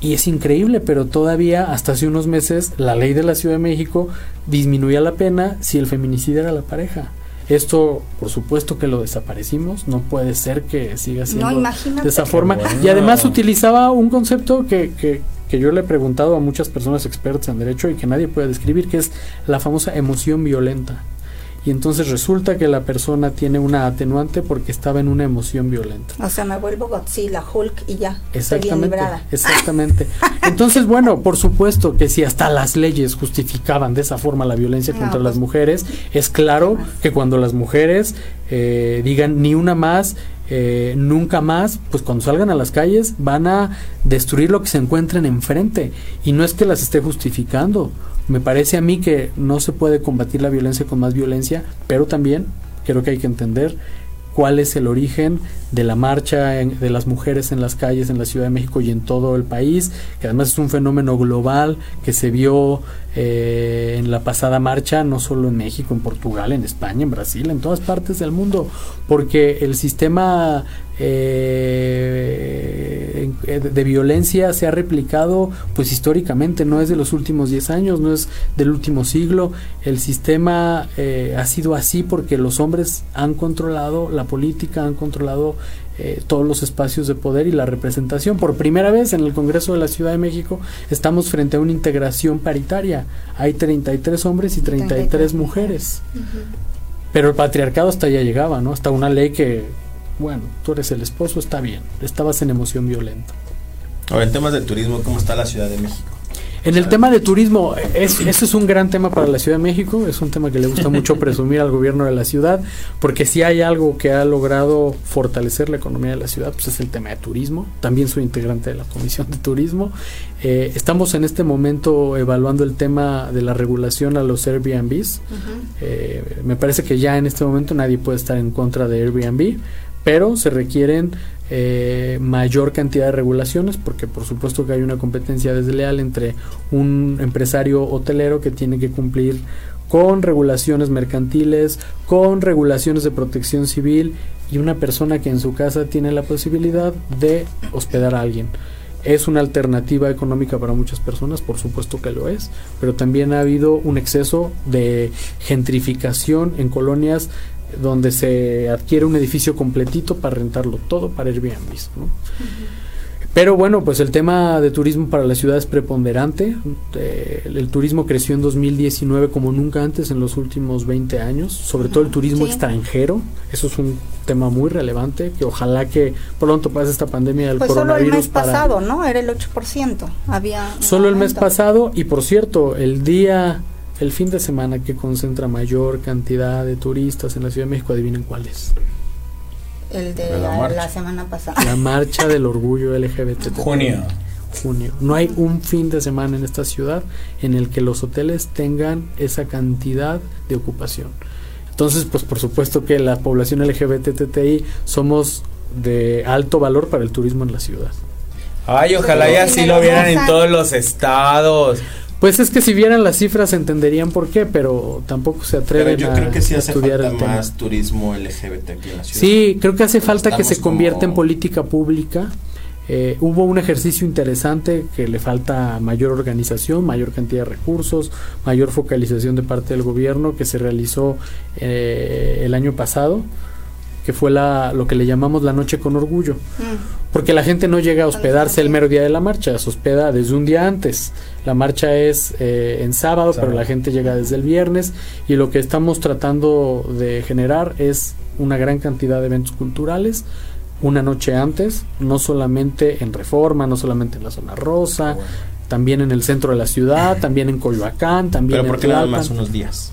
y es increíble, pero todavía hasta hace unos meses la ley de la Ciudad de México disminuía la pena si el feminicidio era la pareja. Esto, por supuesto que lo desaparecimos, no puede ser que siga siendo de esa forma. bueno. Y además utilizaba un concepto que, que, que yo le he preguntado a muchas personas expertas en derecho y que nadie puede describir, que es la famosa emoción violenta. Y entonces resulta que la persona tiene una atenuante porque estaba en una emoción violenta. O sea, me vuelvo Godzilla, Hulk y ya. Estoy bien Exactamente, exactamente. Entonces, bueno, por supuesto que si hasta las leyes justificaban de esa forma la violencia No, contra pues- las mujeres, es claro que cuando las mujeres eh, digan ni una más, eh, nunca más, pues cuando salgan a las calles van a destruir lo que se encuentren enfrente. Y no es que las esté justificando. Me parece a mí que no se puede combatir la violencia con más violencia, pero también creo que hay que entender cuál es el origen de la marcha en- de las mujeres en las calles en la Ciudad de México y en todo el país, que además es un fenómeno global que se vio eh, en la pasada marcha, no solo en México, en Portugal, en España, en Brasil, en todas partes del mundo, porque el sistema eh, en- de violencia se ha replicado pues históricamente, no es de los últimos 10 años, no es del último siglo, el sistema eh, ha sido así porque los hombres han controlado la política, han controlado eh, todos los espacios de poder y la representación. Por primera vez en el Congreso de la Ciudad de México estamos frente a una integración paritaria. Hay 33 hombres y 33 33 mujeres. Pero el patriarcado hasta allá llegaba, ¿no? Hasta una ley que, bueno, tú eres el esposo, está bien. Estabas en emoción violenta. Ahora, en temas de turismo, ¿cómo está la Ciudad de México? En el tema de turismo, es, ese es un gran tema para la Ciudad de México, es un tema que le gusta mucho presumir al gobierno de la ciudad, porque si hay algo que ha logrado fortalecer la economía de la ciudad, pues es el tema de turismo. También soy integrante de la Comisión de Turismo. Eh, estamos en este momento evaluando el tema de la regulación a los Airbnbs. Eh, me parece que ya en este momento nadie puede estar en contra de Airbnb, pero se requieren eh, mayor cantidad de regulaciones porque por supuesto que hay una competencia desleal entre un empresario hotelero que tiene que cumplir con regulaciones mercantiles, con regulaciones de protección civil y una persona que en su casa tiene la posibilidad de hospedar a alguien. Es una alternativa económica para muchas personas, por supuesto que lo es, pero también ha habido un exceso de gentrificación en colonias donde se adquiere un edificio completito para rentarlo todo para Airbnb. ¿no? Pero bueno, pues el tema de turismo para la ciudad es preponderante. Eh, el, el turismo creció en 2019 como nunca antes en los últimos 20 años, sobre todo el turismo Sí. extranjero. Eso es un tema muy relevante que ojalá que pronto pase esta pandemia del Pues solo el coronavirus mes para pasado, ¿no? Era el 8%. Había Solo el mes pasado y por cierto, el día, el fin de semana que concentra mayor cantidad de turistas en la Ciudad de México, adivinen cuál es. el de, De la la, marcha. la semana pasada. La marcha del orgullo LGBT. Junio. junio. No hay un fin de semana en esta ciudad en el que los hoteles tengan esa cantidad de ocupación. Entonces, pues por supuesto que la población LGBTTI somos de alto valor para el turismo en la ciudad. Ay, ojalá y así lo vieran en todos los estados. Pues es que si vieran las cifras entenderían por qué, pero tampoco se Pero atreven yo a creo que sí hace estudiar falta más turismo LGBT aquí en la ciudad. Sí, creo que hace falta que se convierta en política pública. Eh, hubo un ejercicio interesante que le falta mayor organización, mayor cantidad de recursos, mayor focalización de parte del gobierno que se realizó eh, el año pasado, que fue la, lo que le llamamos la noche con orgullo. Mm. Porque la gente no llega a hospedarse el mero día de la marcha, se hospeda desde un día antes. La marcha es eh, en sábado, pero la gente llega desde el viernes y lo que estamos tratando de generar es una gran cantidad de eventos culturales una noche antes, no solamente en Reforma, no solamente en la zona rosa, Bueno. también en el centro de la ciudad, también en Coyoacán, también Pero en ¿por qué nada más unos días?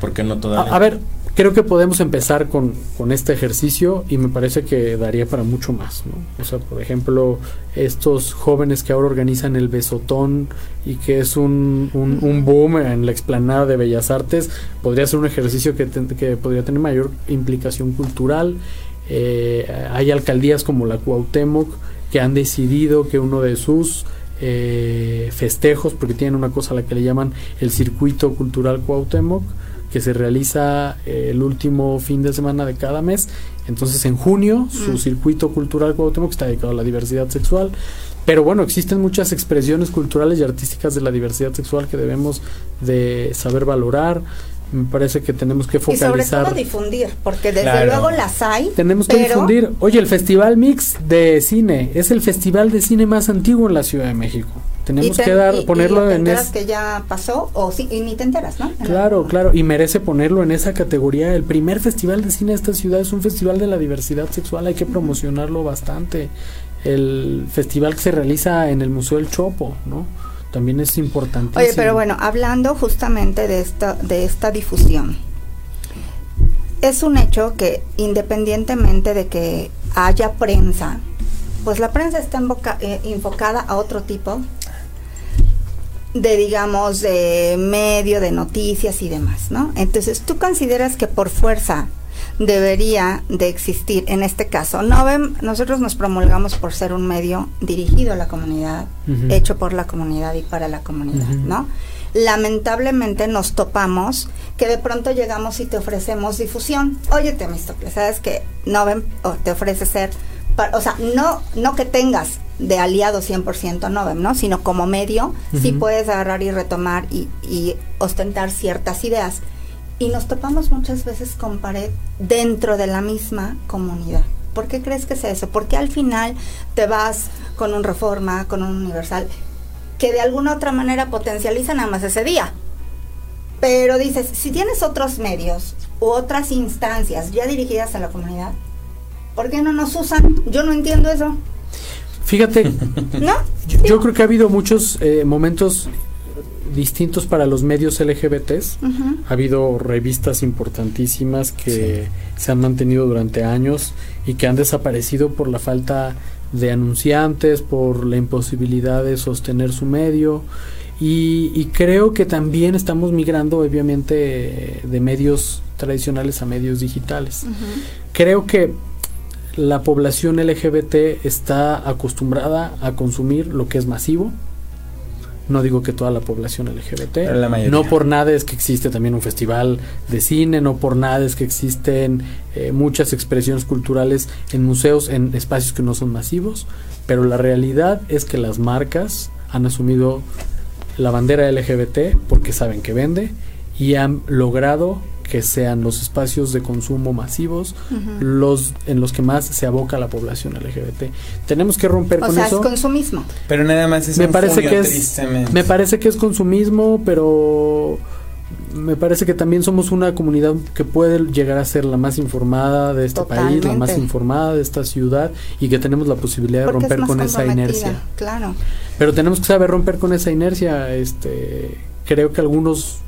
¿Por qué no todavía? A, a ver, creo que podemos empezar con, con este ejercicio y me parece que daría para mucho más, ¿no? O sea, por ejemplo, estos jóvenes que ahora organizan el Besotón y que es un, un, boom en la explanada de Bellas Artes, podría ser un ejercicio que, ten- que podría tener mayor implicación cultural. Eh, hay alcaldías como la Cuauhtémoc que han decidido que uno de sus eh, festejos, porque tienen una cosa a la que le llaman el circuito cultural Cuauhtémoc, que se realiza eh, el último fin de semana de cada mes. Entonces en junio su Mm. circuito cultural Cuauhtémoc está dedicado a la diversidad sexual. Pero bueno, existen muchas expresiones culturales y artísticas de la diversidad sexual que debemos de saber valorar. Me parece que tenemos que Y sobre focalizar. todo difundir, porque desde Claro. luego las hay. Tenemos que pero difundir. Oye, el Festival Mix de Cine es el festival de cine más antiguo en la Ciudad de México. Tenemos te- que dar, y- ponerlo en es- que ya pasó o sí, y ni te enteras, ¿no? Claro, claro, y merece ponerlo en esa categoría. El primer festival de cine de esta ciudad es un festival de la diversidad sexual, hay que promocionarlo bastante. El festival que se realiza en el Museo del Chopo, ¿no? También es importantísimo. Oye, pero bueno, hablando justamente de esta, de esta difusión, es un hecho que independientemente de que haya prensa, pues la prensa está envoca- eh, enfocada a otro tipo de, digamos, de medio, de noticias y demás, ¿no? Entonces, ¿tú consideras que por fuerza debería de existir, en este caso, Novem, nosotros nos promulgamos por ser un medio dirigido a la comunidad, hecho por la comunidad y para la comunidad. ¿no? Lamentablemente nos topamos que de pronto llegamos y te ofrecemos difusión. Oye, Temístocles, ¿sabes que Novem oh, te ofrece ser, o sea, no, no que tengas de aliado 100% Novem, ¿no? Sino como medio, sí Ujú. puedes agarrar y retomar y, y ostentar ciertas ideas. Y nos topamos muchas veces con pared dentro de la misma comunidad. ¿Por qué crees que es eso? Porque al final te vas con un reforma, con un universal, que de alguna otra manera potencializa nada más ese día. Pero dices, si tienes otros medios u otras instancias ya dirigidas a la comunidad, ¿por qué no nos usan? Yo no entiendo eso, Fíjate, ¿no? yo, yo creo que ha habido muchos eh, momentos distintos para los medios LGBTs. Ha habido revistas importantísimas que se han mantenido durante años y que han desaparecido por la falta de anunciantes, por la imposibilidad de sostener su medio. Y, y creo que también estamos migrando, obviamente, de medios tradicionales a medios digitales. Creo que la población LGBT está acostumbrada a consumir lo que es masivo. No digo que toda la población LGBT. Pero la mayoría. No por nada es que existe también un festival de cine, no por nada es que existen eh, muchas expresiones culturales en museos, en espacios que no son masivos. Pero la realidad es que las marcas han asumido la bandera LGBT porque saben que vende y han logrado que sean los espacios de consumo masivos los en los que más se aboca la población LGBT. Tenemos que romper O con sea, eso. es consumismo. Pero nada más es Me un parece junio, que es tristemente. me parece que es consumismo, pero me parece que también somos una comunidad que puede llegar a ser la más informada de este país, la más informada de esta ciudad y que tenemos la posibilidad de Porque romper más con esa inercia. Claro. Pero tenemos que saber romper con esa inercia. Este, creo que algunos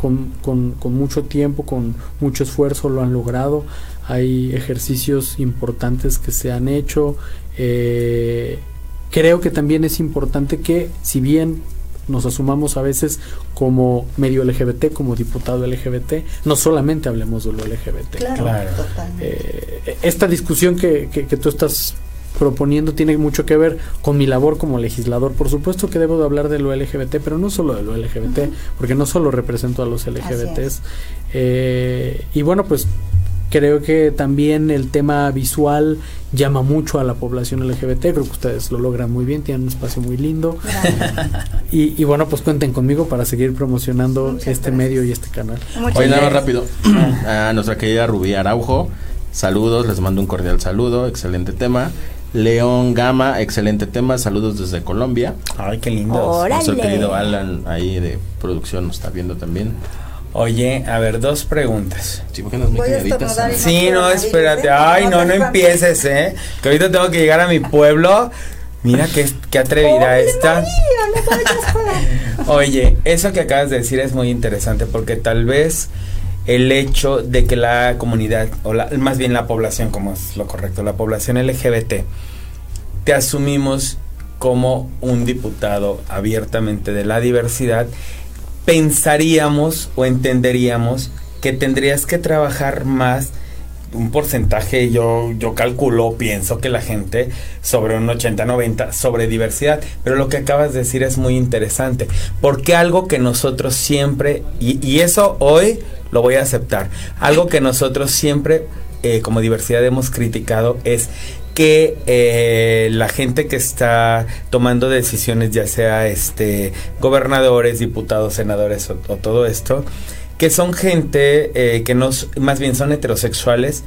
con, con, con mucho tiempo, con mucho esfuerzo lo han logrado. hay ejercicios importantes que se han hecho. Eh, creo que también es importante que, si bien nos asumamos a veces como medio LGBT, como diputado LGBT, no solamente hablemos de lo LGBT. Claro, eh, esta discusión que, que, que, tú estás proponiendo tiene mucho que ver con mi labor como legislador. Por supuesto que debo de hablar de lo LGBT, pero no solo de lo LGBT, uh -huh. porque no solo represento a los LGBTs. Eh, y bueno, pues creo que también el tema visual llama mucho a la población LGBT, creo que ustedes lo logran muy bien, tienen un espacio muy lindo. Y, y, bueno, pues cuenten conmigo para seguir promocionando Muchas este gracias. medio y este canal. Oye, nada más rápido. a nuestra querida Rubí Araujo, saludos, les mando un cordial saludo, excelente tema. León Gama, excelente tema, saludos desde Colombia. Ay, qué lindo. Nuestro querido Alan ahí de producción nos está viendo también. Oye, a ver, dos preguntas. Sí, porque nos muy Voy a calladitas. estornudar y no Sí, quiero no, nadie, espérate. ¿eh? Ay, no, no empieces, ¿eh? Que ahorita tengo que llegar a mi pueblo. Mira qué, qué atrevida ¡Ay, está. María, no vayas para- Oye, eso que acabas de decir es muy interesante porque tal vez el hecho de que la comunidad, o la- más bien la población, como es lo correcto, la población LGBT, te asumimos como un diputado abiertamente de la diversidad, pensaríamos o entenderíamos que tendrías que trabajar más un porcentaje, yo, yo calculo, pienso que la gente sobre un 80-90 sobre diversidad, pero lo que acabas de decir es muy interesante, porque algo que nosotros siempre, y, y eso hoy lo voy a aceptar, algo que nosotros siempre eh, como diversidad hemos criticado es que eh, la gente que está tomando decisiones, ya sea este gobernadores, diputados, senadores o, o todo esto, que son gente eh, que nos, más bien son heterosexuales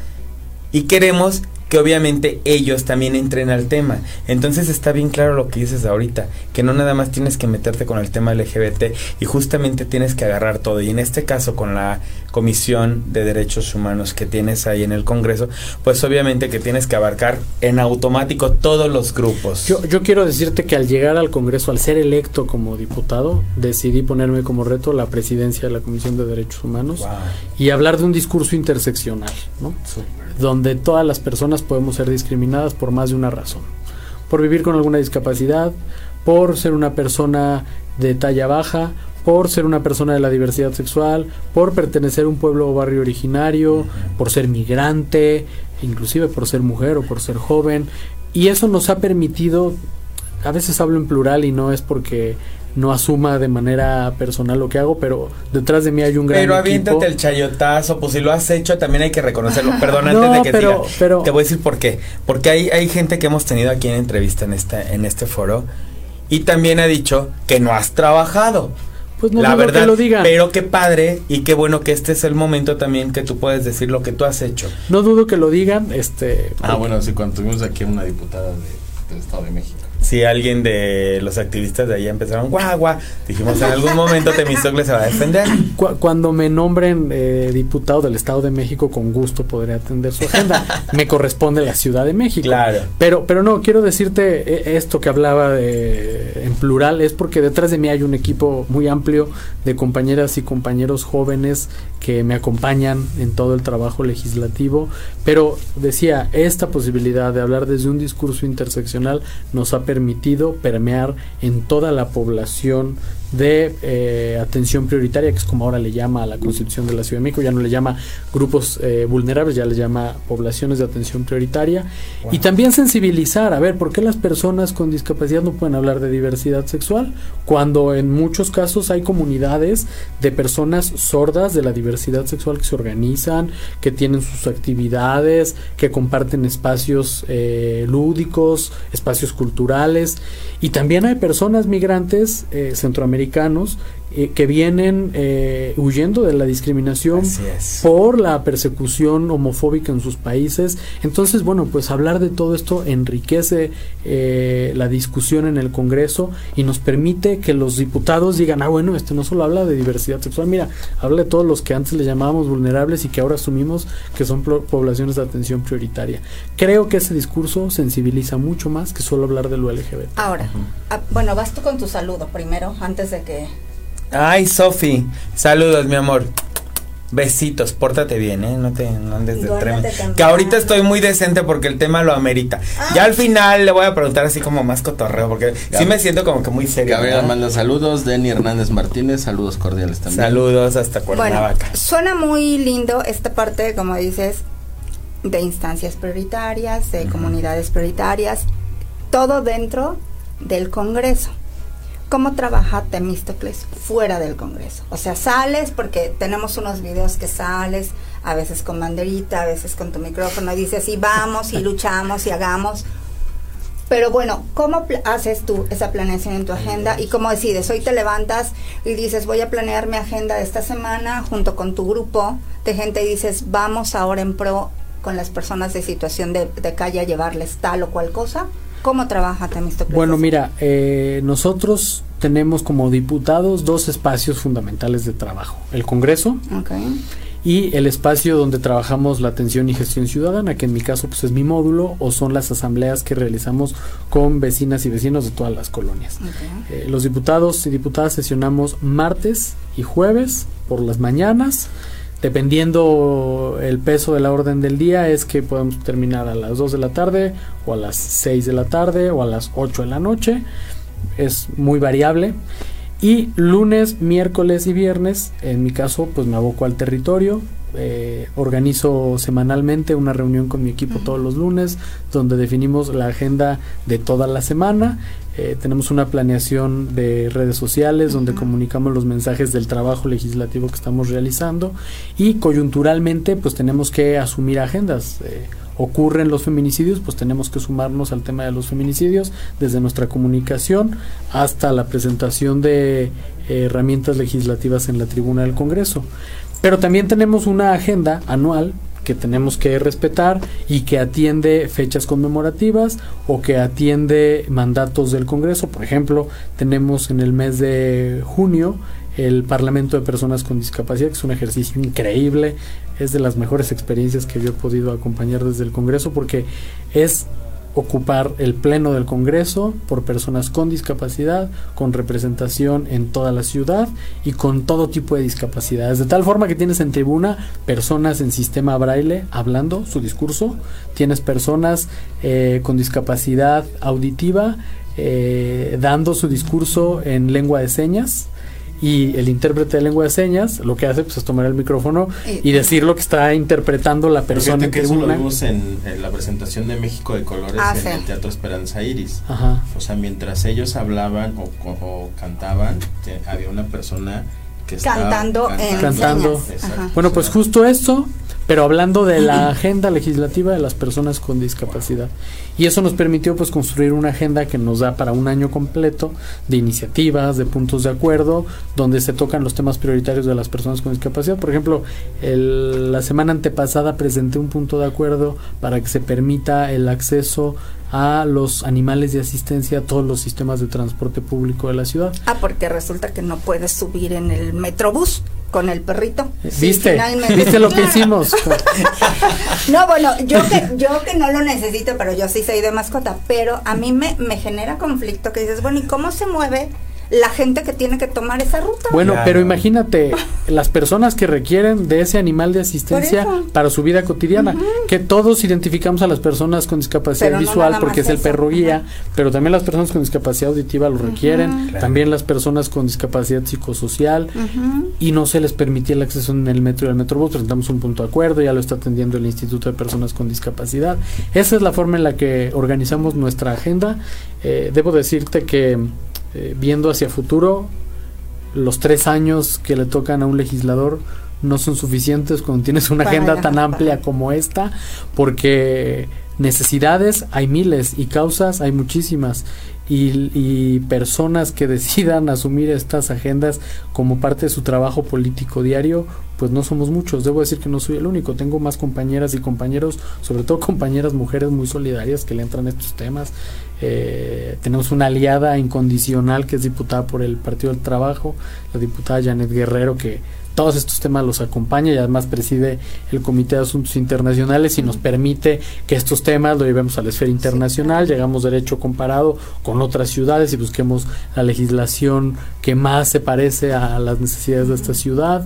y queremos que obviamente ellos también entren al tema. Entonces está bien claro lo que dices ahorita, que no nada más tienes que meterte con el tema LGBT y justamente tienes que agarrar todo. Y en este caso con la Comisión de Derechos Humanos que tienes ahí en el Congreso, pues obviamente que tienes que abarcar en automático todos los grupos. Yo, yo quiero decirte que al llegar al Congreso, al ser electo como diputado, decidí ponerme como reto la presidencia de la Comisión de Derechos Humanos Wow. y hablar de un discurso interseccional, ¿no? Donde todas las personas podemos ser discriminadas por más de una razón. Por vivir con alguna discapacidad, por ser una persona de talla baja, por ser una persona de la diversidad sexual, por pertenecer a un pueblo o barrio originario, por ser migrante, inclusive por ser mujer o por ser joven. Y eso nos ha permitido, a veces hablo en plural y no es porque no asuma de manera personal lo que hago, pero detrás de mí hay un gran Pero equipo. aviéntate el chayotazo, pues si lo has hecho también hay que reconocerlo. Perdón, No, antes de que pero- pero- te voy a decir por qué. Porque hay, hay gente que hemos tenido aquí en entrevista en este, en este foro y también ha dicho que no has trabajado. Pues no la dudo verdad, que lo digan. pero qué padre y qué bueno que este es el momento también que tú puedes decir lo que tú has hecho. No dudo que lo digan, este Ah, bueno, sí, cuando tuvimos aquí a una diputada de- del Estado de México. Si alguien de los activistas de allá empezaron guau, guau, dijimos en algún momento Temistocle se va a defender. cu- cuando me nombren eh, diputado del Estado de México, con gusto podré atender su agenda. me corresponde la Ciudad de México. Claro. Pero, pero no, quiero decirte eh, esto que hablaba de, en plural, es porque detrás de mí hay un equipo muy amplio de compañeras y compañeros jóvenes que me acompañan en todo el trabajo legislativo. Pero decía, esta posibilidad de hablar desde un discurso interseccional nos ha permitido permear en toda la población de eh, atención prioritaria, que es como ahora le llama a la Constitución de la Ciudad de México, ya no le llama grupos eh, vulnerables, ya le llama poblaciones de atención prioritaria. Y también sensibilizar, a ver, ¿por qué las personas con discapacidad no pueden hablar de diversidad sexual? Cuando en muchos casos hay comunidades de personas sordas de la diversidad sexual que se organizan, que tienen sus actividades, que comparten espacios eh, lúdicos, espacios culturales. Y también hay personas migrantes eh, centroamericanos eh, que vienen eh, huyendo de la discriminación por la persecución homofóbica en sus países. Entonces, bueno, pues hablar de todo esto enriquece eh, la discusión en el Congreso y nos permite que los diputados digan, ah, bueno, este no solo habla de diversidad sexual, mira, habla de todos los que antes le llamábamos vulnerables y que ahora asumimos que son pro- poblaciones de atención prioritaria. Creo que ese discurso sensibiliza mucho más que solo hablar de lo LGBT. Ahora, ah, bueno, vas tú con tu saludo primero, antes de que... Ay, Sofi, saludos, mi amor. Besitos, pórtate bien, ¿eh? No te no andes de tremendo. Que ahorita estoy muy decente porque el tema lo amerita. Ya al final le voy a preguntar así como más cotorreo porque sí Gab- me siento como que muy serio. Gabriela ¿no? manda saludos, Denny Hernández Martínez, saludos cordiales también. Saludos hasta Bueno, Cuernavaca. suena muy lindo esta parte, como dices, de instancias prioritarias, de comunidades prioritarias, todo dentro del Congreso. ¿Cómo trabaja Temístocles fuera del Congreso? O sea, sales porque tenemos unos videos que sales, a veces con banderita, a veces con tu micrófono, y dices, y vamos, y luchamos, y hagamos. Pero bueno, ¿cómo haces tú esa planeación en tu agenda y cómo decides? Hoy te levantas y dices, voy a planear mi agenda de esta semana junto con tu grupo de gente y dices, vamos ahora en pro con las personas de situación de, de calle a llevarles tal o cual cosa. ¿Cómo trabaja Temístocles? Bueno, mira, eh, nosotros tenemos como diputados dos espacios fundamentales de trabajo. El Congreso y el espacio donde trabajamos la atención y gestión ciudadana, que en mi caso pues es mi módulo o son las asambleas que realizamos con vecinas y vecinos de todas las colonias. Eh, los diputados y diputadas sesionamos martes y jueves por las mañanas. Dependiendo el peso de la orden del día, es que podemos terminar a las 2 de la tarde, o a las 6 de la tarde, o a las 8 de la noche. Es muy variable. Y lunes, miércoles y viernes, en mi caso, pues me aboco al territorio. Eh, organizo semanalmente una reunión con mi equipo todos los lunes, donde definimos la agenda de toda la semana. Eh, tenemos una planeación de redes sociales donde comunicamos los mensajes del trabajo legislativo que estamos realizando y coyunturalmente pues tenemos que asumir agendas. Eh, ocurren los feminicidios, pues tenemos que sumarnos al tema de los feminicidios desde nuestra comunicación hasta la presentación de eh, herramientas legislativas en la tribuna del Congreso. Pero también tenemos una agenda anual que tenemos que respetar y que atiende fechas conmemorativas o que atiende mandatos del Congreso. Por ejemplo, tenemos en el mes de junio el Parlamento de Personas con Discapacidad, que es un ejercicio increíble, es de las mejores experiencias que yo he podido acompañar desde el Congreso porque es ocupar el pleno del Congreso por personas con discapacidad, con representación en toda la ciudad y con todo tipo de discapacidades. De tal forma que tienes en tribuna personas en sistema braille hablando su discurso, tienes personas eh, con discapacidad auditiva eh, dando su discurso en lengua de señas. Y el intérprete de lengua de señas lo que hace pues, es tomar el micrófono y decir lo que está interpretando la persona que eso lo vimos en, en la presentación de México de Colores Ah, en sí. el Teatro Esperanza Iris. Ajá. O sea, mientras ellos hablaban o, o- o cantaban, te- había una persona que Cantando en Cantando. Bueno, pues justo esto, pero hablando de la agenda legislativa de las personas con discapacidad. Y eso nos permitió pues construir una agenda que nos da para un año completo de iniciativas, de puntos de acuerdo, donde se tocan los temas prioritarios de las personas con discapacidad. Por ejemplo, el- la semana antepasada presenté un punto de acuerdo para que se permita el acceso a los animales de asistencia a todos los sistemas de transporte público de la ciudad. Ah, porque resulta que no puedes subir en el metrobús con el perrito. Sí, ¿Viste? ¿Viste lo que hicimos? No, bueno, yo que, yo que no lo necesito, pero yo sí soy de mascota, pero a mí me, me genera conflicto que dices, bueno, ¿y cómo se mueve la gente que tiene que tomar esa ruta? Bueno, Claro. pero imagínate las personas que requieren de ese animal de asistencia para su vida cotidiana, que todos identificamos a las personas con discapacidad Pero visual porque es el eso. perro guía, pero también las personas con discapacidad auditiva lo requieren, Claro. también las personas con discapacidad psicosocial y no se les permitía el acceso en el metro y el metrobús, presentamos un punto de acuerdo, ya lo está atendiendo el Instituto de Personas con Discapacidad. Esa es la forma en la que organizamos nuestra agenda. Eh, debo decirte que eh, viendo hacia futuro, los tres años que le tocan a un legislador no son suficientes cuando tienes una Para agenda tan amplia como esta, porque necesidades hay miles y causas hay muchísimas. Y, y personas que decidan asumir estas agendas como parte de su trabajo político diario, pues no somos muchos. Debo decir que no soy el único. Tengo más compañeras y compañeros, sobre todo compañeras mujeres muy solidarias que le entran a estos temas. Eh, tenemos una aliada incondicional que es diputada por el Partido del Trabajo, la diputada Janet Guerrero, que todos estos temas los acompaña y además preside el Comité de Asuntos Internacionales y nos permite que estos temas lo llevemos a la esfera internacional, llegamos derecho comparado con otras ciudades y busquemos la legislación que más se parece a las necesidades de esta ciudad.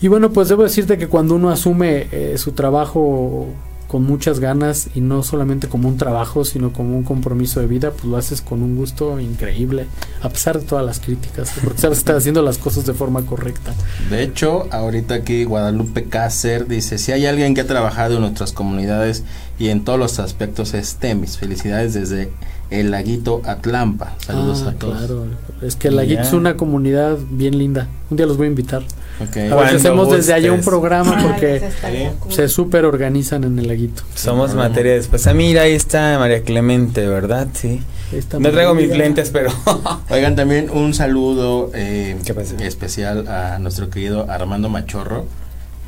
Y bueno, pues debo decirte que cuando uno asume eh, su trabajo con muchas ganas y no solamente como un trabajo, sino como un compromiso de vida, pues lo haces con un gusto increíble, a pesar de todas las críticas, porque sabes estar haciendo las cosas de forma correcta. De hecho, ahorita aquí Guadalupe Cácer dice, si hay alguien que ha trabajado en nuestras comunidades y en todos los aspectos es Temis. Felicidades desde el laguito Atlampa. Saludos Ah, a todos. Claro, es que la Laguito es una comunidad bien linda. Un día los voy a invitar. Ok. A hacemos desde allá un gustes. programa Ay, porque estaría cool. se súper organizan en el laguito. Somos materia después. Ah, mira, ahí está María Clemente, ¿verdad? Sí. Está No traigo mis lentes, pero... Oigan, también un saludo eh, especial a nuestro querido Armando Machorro.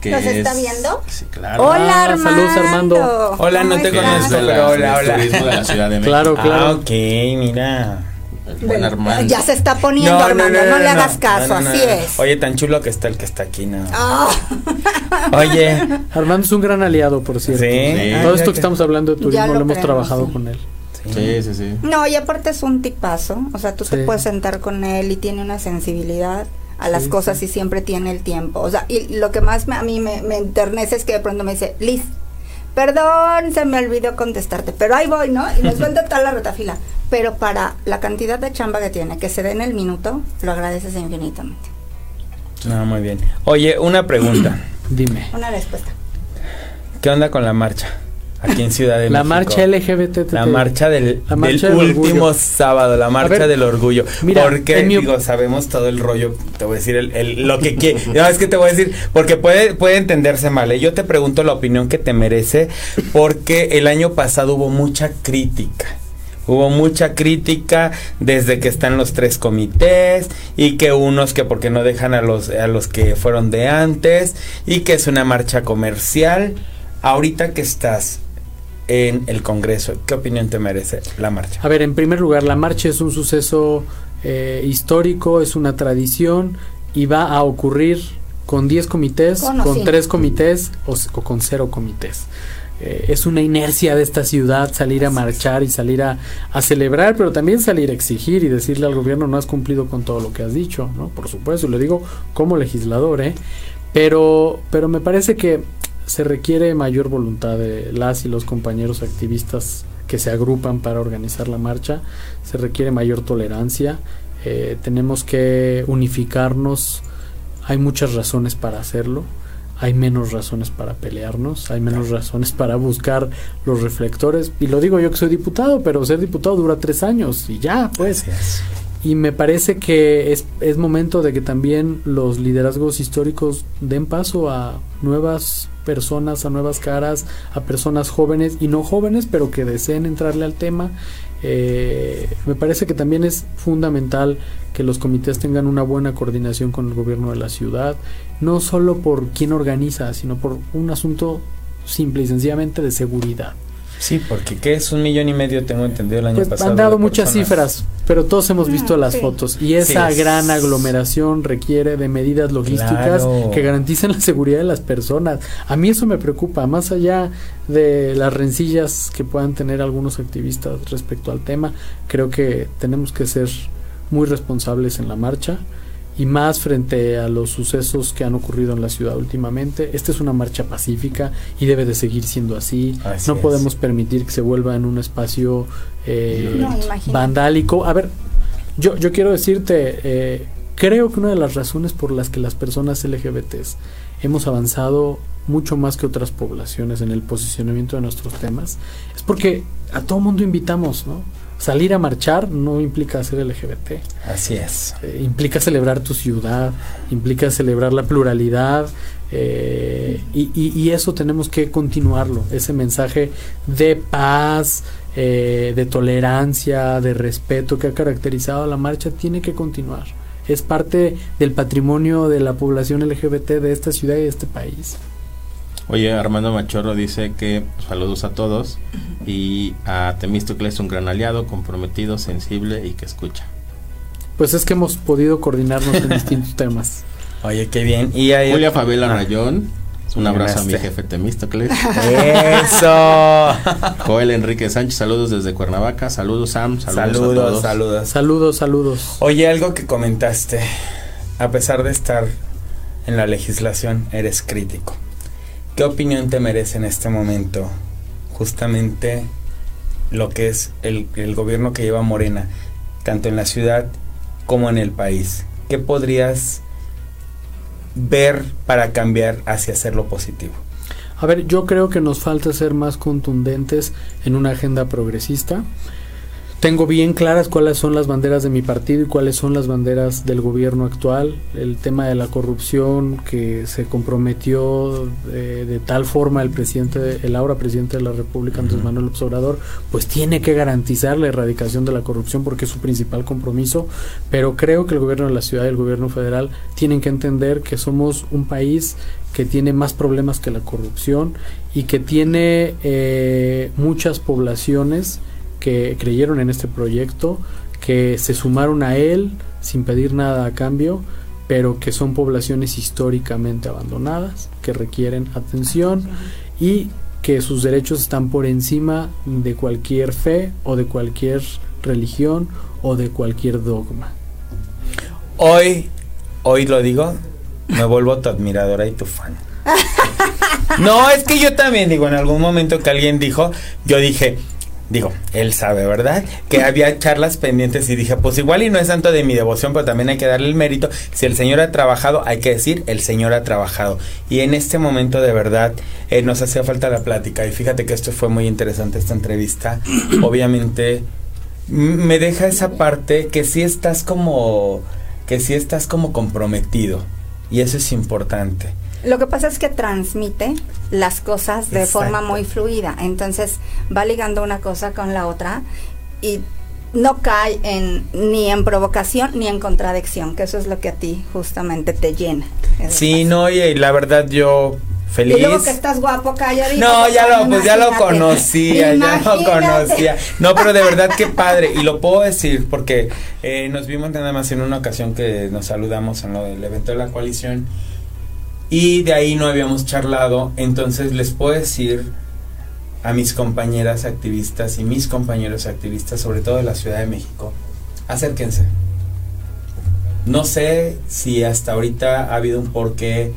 Que ¿Nos está es- viendo? Sí, claro. Hola, Ah, Armando. saludos, Armando. Hola, no ¿Cómo te conozco, pero hola, hola. turismo de la Ciudad de México. Claro, claro. Ah, ok, mira. El buen Armando. Ya se está poniendo, Armando. No, le hagas caso, No, no, no, así no. es. Oye, tan chulo que está el que está aquí, ¿no? Ah, Oye, Armando es un gran aliado, por cierto. Sí. Sí. Todo esto que estamos hablando de turismo Ya lo, lo hemos trabajado sí. con él. Sí, sí, sí. no, y aparte es un tipazo. O sea, tú Sí. te puedes sentar con él y tiene una sensibilidad a las Sí, cosas sí. y siempre tiene el tiempo. O sea, y lo que más me- a mí me, me enternece es que de pronto me dice, Liz, perdón, se me olvidó contestarte, pero ahí voy, ¿no? Y nos cuenta toda la retafila. Pero para la cantidad de chamba que tiene, que se dé en el minuto, lo agradeces infinitamente. no, muy bien. Oye, una pregunta. Dime. Una respuesta. ¿Qué onda con la marcha? Aquí en Ciudad de La México. marcha LGBT. La marcha del, La marcha del del último orgullo. sábado, la marcha ver, del orgullo. mira, porque, digo, sabemos todo el rollo, te voy a decir el, el- lo que quiere. No, es que te voy a decir, porque puede, puede entenderse mal. ¿eh? Yo te pregunto la opinión que te merece, porque el año pasado hubo mucha crítica. Hubo mucha crítica desde que están los tres comités y que unos que porque no dejan a los a los que fueron de antes y que es una marcha comercial. Ahorita que estás en el Congreso, ¿qué opinión te merece la marcha? A ver, en primer lugar, la marcha es un suceso eh, histórico, es una tradición y va a ocurrir con 10 comités, Con con sin. 3 comités o, o con 0 comités. Eh, es una inercia de esta ciudad salir a marchar y salir a, a celebrar, pero también salir a exigir y decirle al gobierno no has cumplido con todo lo que has dicho, ¿no? Por supuesto, y lo digo como legislador, ¿eh? Pero, pero me parece que se requiere mayor voluntad de las y los compañeros activistas que se agrupan para organizar la marcha, se requiere mayor tolerancia, eh, tenemos que unificarnos, hay muchas razones para hacerlo, hay menos razones para pelearnos, hay menos razones para buscar los reflectores, y lo digo yo que soy diputado, pero ser diputado dura tres años y ya, pues. Y me parece que es, es momento de que también los liderazgos históricos den paso a nuevas personas, a nuevas caras, a personas jóvenes y no jóvenes, pero que deseen entrarle al tema. Eh, me parece que también es fundamental que los comités tengan una buena coordinación con el gobierno de la ciudad, no solo por quién organiza, sino por un asunto simple y sencillamente de seguridad. Sí, porque ¿qué es un millón y medio? Tengo entendido el año Pues pasado. han dado muchas personas. cifras, pero todos hemos visto Mm, las sí. fotos y esa Sí. gran aglomeración requiere de medidas logísticas Claro. que garanticen la seguridad de las personas. A mí eso me preocupa, más allá de las rencillas que puedan tener algunos activistas respecto al tema, creo que tenemos que ser muy responsables en la marcha y más frente a los sucesos que han ocurrido en la ciudad últimamente. Esta es una marcha pacífica y debe de seguir siendo así. Así no es. podemos permitir que se vuelva en un espacio eh, No, vandálico. A ver, yo, yo quiero decirte, eh, creo que una de las razones por las que las personas LGBTs hemos avanzado mucho más que otras poblaciones en el posicionamiento de nuestros temas es porque a todo mundo invitamos, ¿no? Salir a marchar no implica ser LGBT. Así es. Eh, implica celebrar tu ciudad, implica celebrar la pluralidad eh, y, y- y eso tenemos que continuarlo, ese mensaje de paz, eh, de tolerancia, de respeto que ha caracterizado a la marcha tiene que continuar. Es parte del patrimonio de la población LGBT de esta ciudad y de este país. Oye, Armando Machorro dice que saludos a todos y a Temístocles un gran aliado, comprometido, sensible y que escucha. Pues es que hemos podido coordinarnos en distintos temas. Oye, qué bien. Y hay Julia Fabiola Ah. Rayón, un abrazo a mi jefe Temístocles. Eso. Joel Enrique Sánchez, saludos desde Cuernavaca. Saludos, Sam. Saludos, a saludos, todos. saludos. Saludos, saludos. Oye, algo que comentaste, a pesar de estar en la legislación eres crítico. ¿Qué opinión te merece en este momento justamente lo que es el, el gobierno que lleva Morena, tanto en la ciudad como en el país? ¿Qué podrías ver para cambiar hacia hacer positivo? A ver, yo creo que nos falta ser más contundentes en una agenda progresista tengo bien claras cuáles son las banderas de mi partido y cuáles son las banderas del gobierno actual. El tema de la corrupción que se comprometió eh, de, tal forma el presidente, el ahora presidente de la República, Andrés Manuel López Obrador, pues tiene que garantizar la erradicación de la corrupción porque es su principal compromiso. Pero creo que el gobierno de la ciudad y el gobierno federal tienen que entender que somos un país que tiene más problemas que la corrupción y que tiene eh, muchas poblaciones que creyeron en este proyecto, que se sumaron a él sin pedir nada a cambio, pero que son poblaciones históricamente abandonadas, que requieren atención y que sus derechos están por encima de cualquier fe o de cualquier religión o de cualquier dogma. Hoy, hoy lo digo, me vuelvo tu admiradora y tu fan. No, es que yo también digo, en algún momento que alguien dijo, yo dije, digo, él sabe, ¿verdad? Que había charlas pendientes y dije, pues igual y no es santo de mi devoción, pero también hay que darle el mérito. Si el Señor ha trabajado, hay que decir, el Señor ha trabajado. Y en este momento de verdad eh, nos hacía falta la plática. Y fíjate que esto fue muy interesante, esta entrevista. Obviamente me deja esa parte que sí estás como, que sí estás como comprometido. Y eso es importante. Lo que pasa es que transmite las cosas de forma muy fluida. Entonces va ligando una cosa con la otra y no cae en ni en provocación ni en contradicción, que eso es lo que a ti justamente te llena. Sí, no, y la verdad yo feliz. Y luego que estás guapo, calladito. No, ya lo, pues ya lo conocía, ya lo conocía. No, pero de verdad qué padre. Y lo puedo decir porque eh, nos vimos nada más en una ocasión que nos saludamos en lo del evento de la coalición y de ahí no habíamos charlado, entonces les puedo decir a mis compañeras activistas y mis compañeros activistas, sobre todo de la Ciudad de México, acérquense. No sé si hasta ahorita ha habido un por qué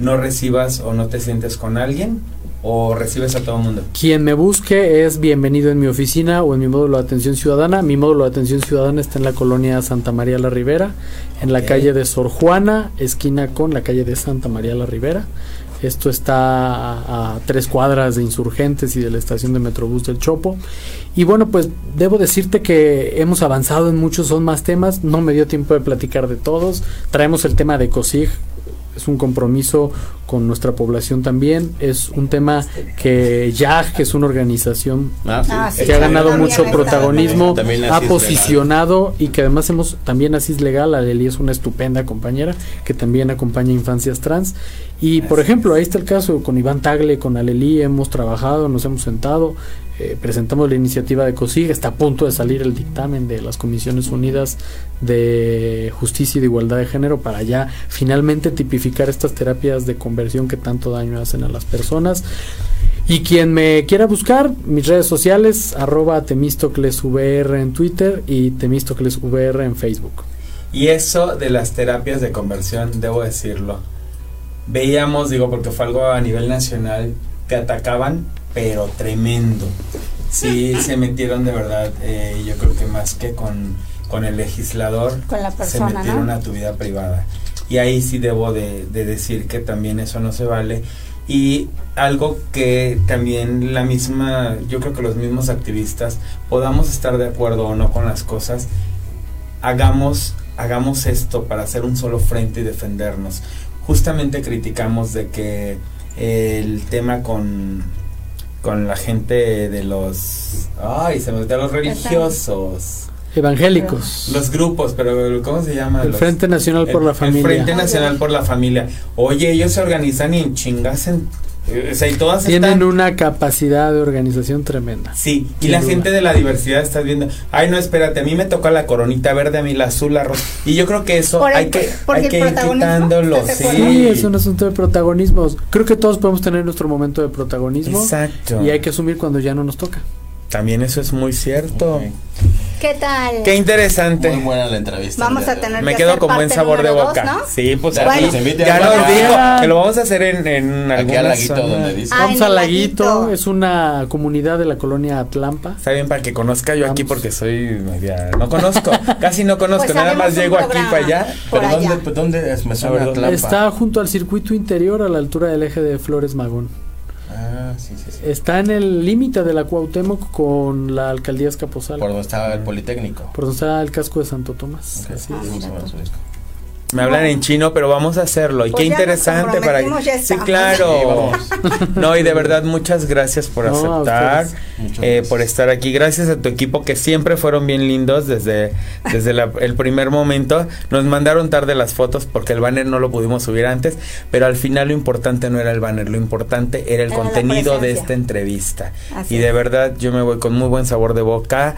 no recibas o no te sientes con alguien, o recibes a todo el mundo? Quien me busque es bienvenido en mi oficina o en mi módulo de atención ciudadana. Mi módulo de atención ciudadana está en la colonia Santa María la Ribera, en la calle de Sor Juana, esquina con la calle de Santa María la Ribera. Esto está a, a, tres cuadras de Insurgentes y de la estación de Metrobús del Chopo. Y bueno, pues debo decirte que hemos avanzado en muchos, son más temas. No me dio tiempo de platicar de todos. Traemos el tema de COSIG, es un compromiso con nuestra población también. Es un tema que ya que es una organización ah, ah, que ha ganado mucho protagonismo, ha posicionado y que además hemos también así es legal. Aleli es una estupenda compañera que también acompaña infancias trans. Y por ejemplo, ahí está el caso con Iván Tagle, con Aleli, hemos trabajado, nos hemos sentado, eh, presentamos la iniciativa de COSIG, está a punto de salir el dictamen de las Comisiones Unidas de Justicia y de Igualdad de Género para ya finalmente tipificar estas terapias de conversión que tanto daño hacen a las personas. Y quien me quiera buscar, mis redes sociales, arroba temistoclesvr en Twitter y temistoclesvr en Facebook. Y eso de las terapias de conversión, debo decirlo. Veíamos, digo, porque fue algo a nivel nacional, que atacaban pero tremendo. Sí, se metieron de verdad, eh, yo creo que más que con, con el legislador, con la persona, se metieron a tu vida privada. Y ahí sí debo de, de decir que también eso no se vale. Y algo que también la misma, yo creo que los mismos activistas podamos estar de acuerdo o no con las cosas, hagamos, hagamos esto para hacer un solo frente y defendernos. Justamente criticamos de que el tema con con la gente de los ay se me de los religiosos. Evangélicos. Los grupos pero cómo se llama el Frente Nacional por la Familia el Frente Nacional por la Familia. Oye ellos se organizan y en chingas tienen una capacidad de organización tremenda. Sí, y la gente de la diversidad está viendo, ay no, espérate, a mí me toca la coronita verde, a mí la azul, la rosa. Y yo creo que eso hay que, hay que ir quitándolo. Sí. es un asunto de protagonismo. Creo que todos podemos tener nuestro momento de protagonismo. Exacto. Y hay que asumir cuando ya no nos toca. También eso es muy cierto. ¿Qué tal? Qué interesante. Muy buena la entrevista. Vamos a tener. Me que quedo hacer con buen sabor de boca. dos, ¿no? Sí, pues Bueno, aquí nos invite ya nos dijo que lo vamos a hacer en, en Aquí al laguito zona. donde dice. Ah, Vamos al laguito, laguito. es una comunidad de la colonia Atlampa. Está bien para que conozca yo aquí Vamos. porque soy media... No conozco, casi no conozco, Pues nada más llego aquí para allá. por ¿Pero allá. dónde, dónde es? Me suena ver, a Tlalpa. Está junto al circuito interior a la altura del eje de Flores Magón. Ah, sí, sí, sí. Está en el límite de la Cuauhtémoc con la alcaldía Escaposal. Por donde estaba el Politécnico. Por donde está el casco de Santo Tomás. Ok, Así Ah, es. Bueno. Me hablan en chino, pero vamos a hacerlo. Y Pues qué ya nos interesante para que... Sí, claro. No, y de verdad muchas gracias por No, aceptar, eh, gracias. por estar aquí. Gracias a tu equipo que siempre fueron bien lindos desde, desde la- el primer momento. Nos mandaron tarde las fotos porque el banner no lo pudimos subir antes, pero al final lo importante no era el banner, lo importante era el Era contenido de esta entrevista. Así y de es. verdad yo me voy con muy buen sabor de boca.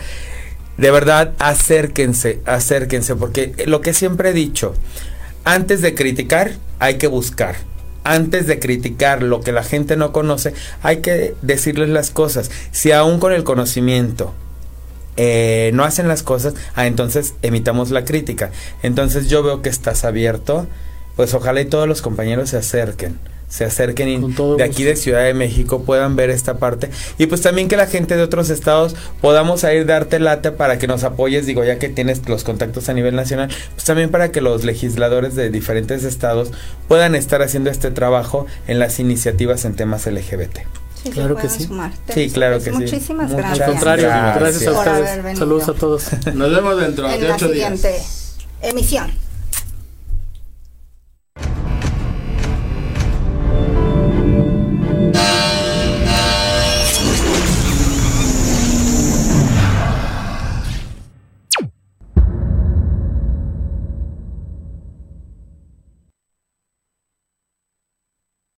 De verdad, acérquense, acérquense, porque lo que siempre he dicho, antes de criticar hay que buscar. Antes de criticar lo que la gente no conoce, hay que decirles las cosas. Si aún con el conocimiento eh, no hacen las cosas, ah, entonces emitamos la crítica. Entonces yo veo que estás abierto, pues ojalá y todos los compañeros se acerquen, se acerquen de aquí de. Ciudad de México puedan ver esta parte y pues también que la gente de otros estados podamos a ir darte late para que nos apoyes, digo ya que tienes los contactos a nivel nacional, pues también para que los legisladores de diferentes estados puedan estar haciendo este trabajo en las iniciativas en temas LGBT. Sí, Claro que sí. Sí, claro que sí. Muchísimas gracias. Al contrario, Gracias. gracias, a ustedes. Saludos a todos. Nos vemos dentro En de la ocho días. siguiente emisión.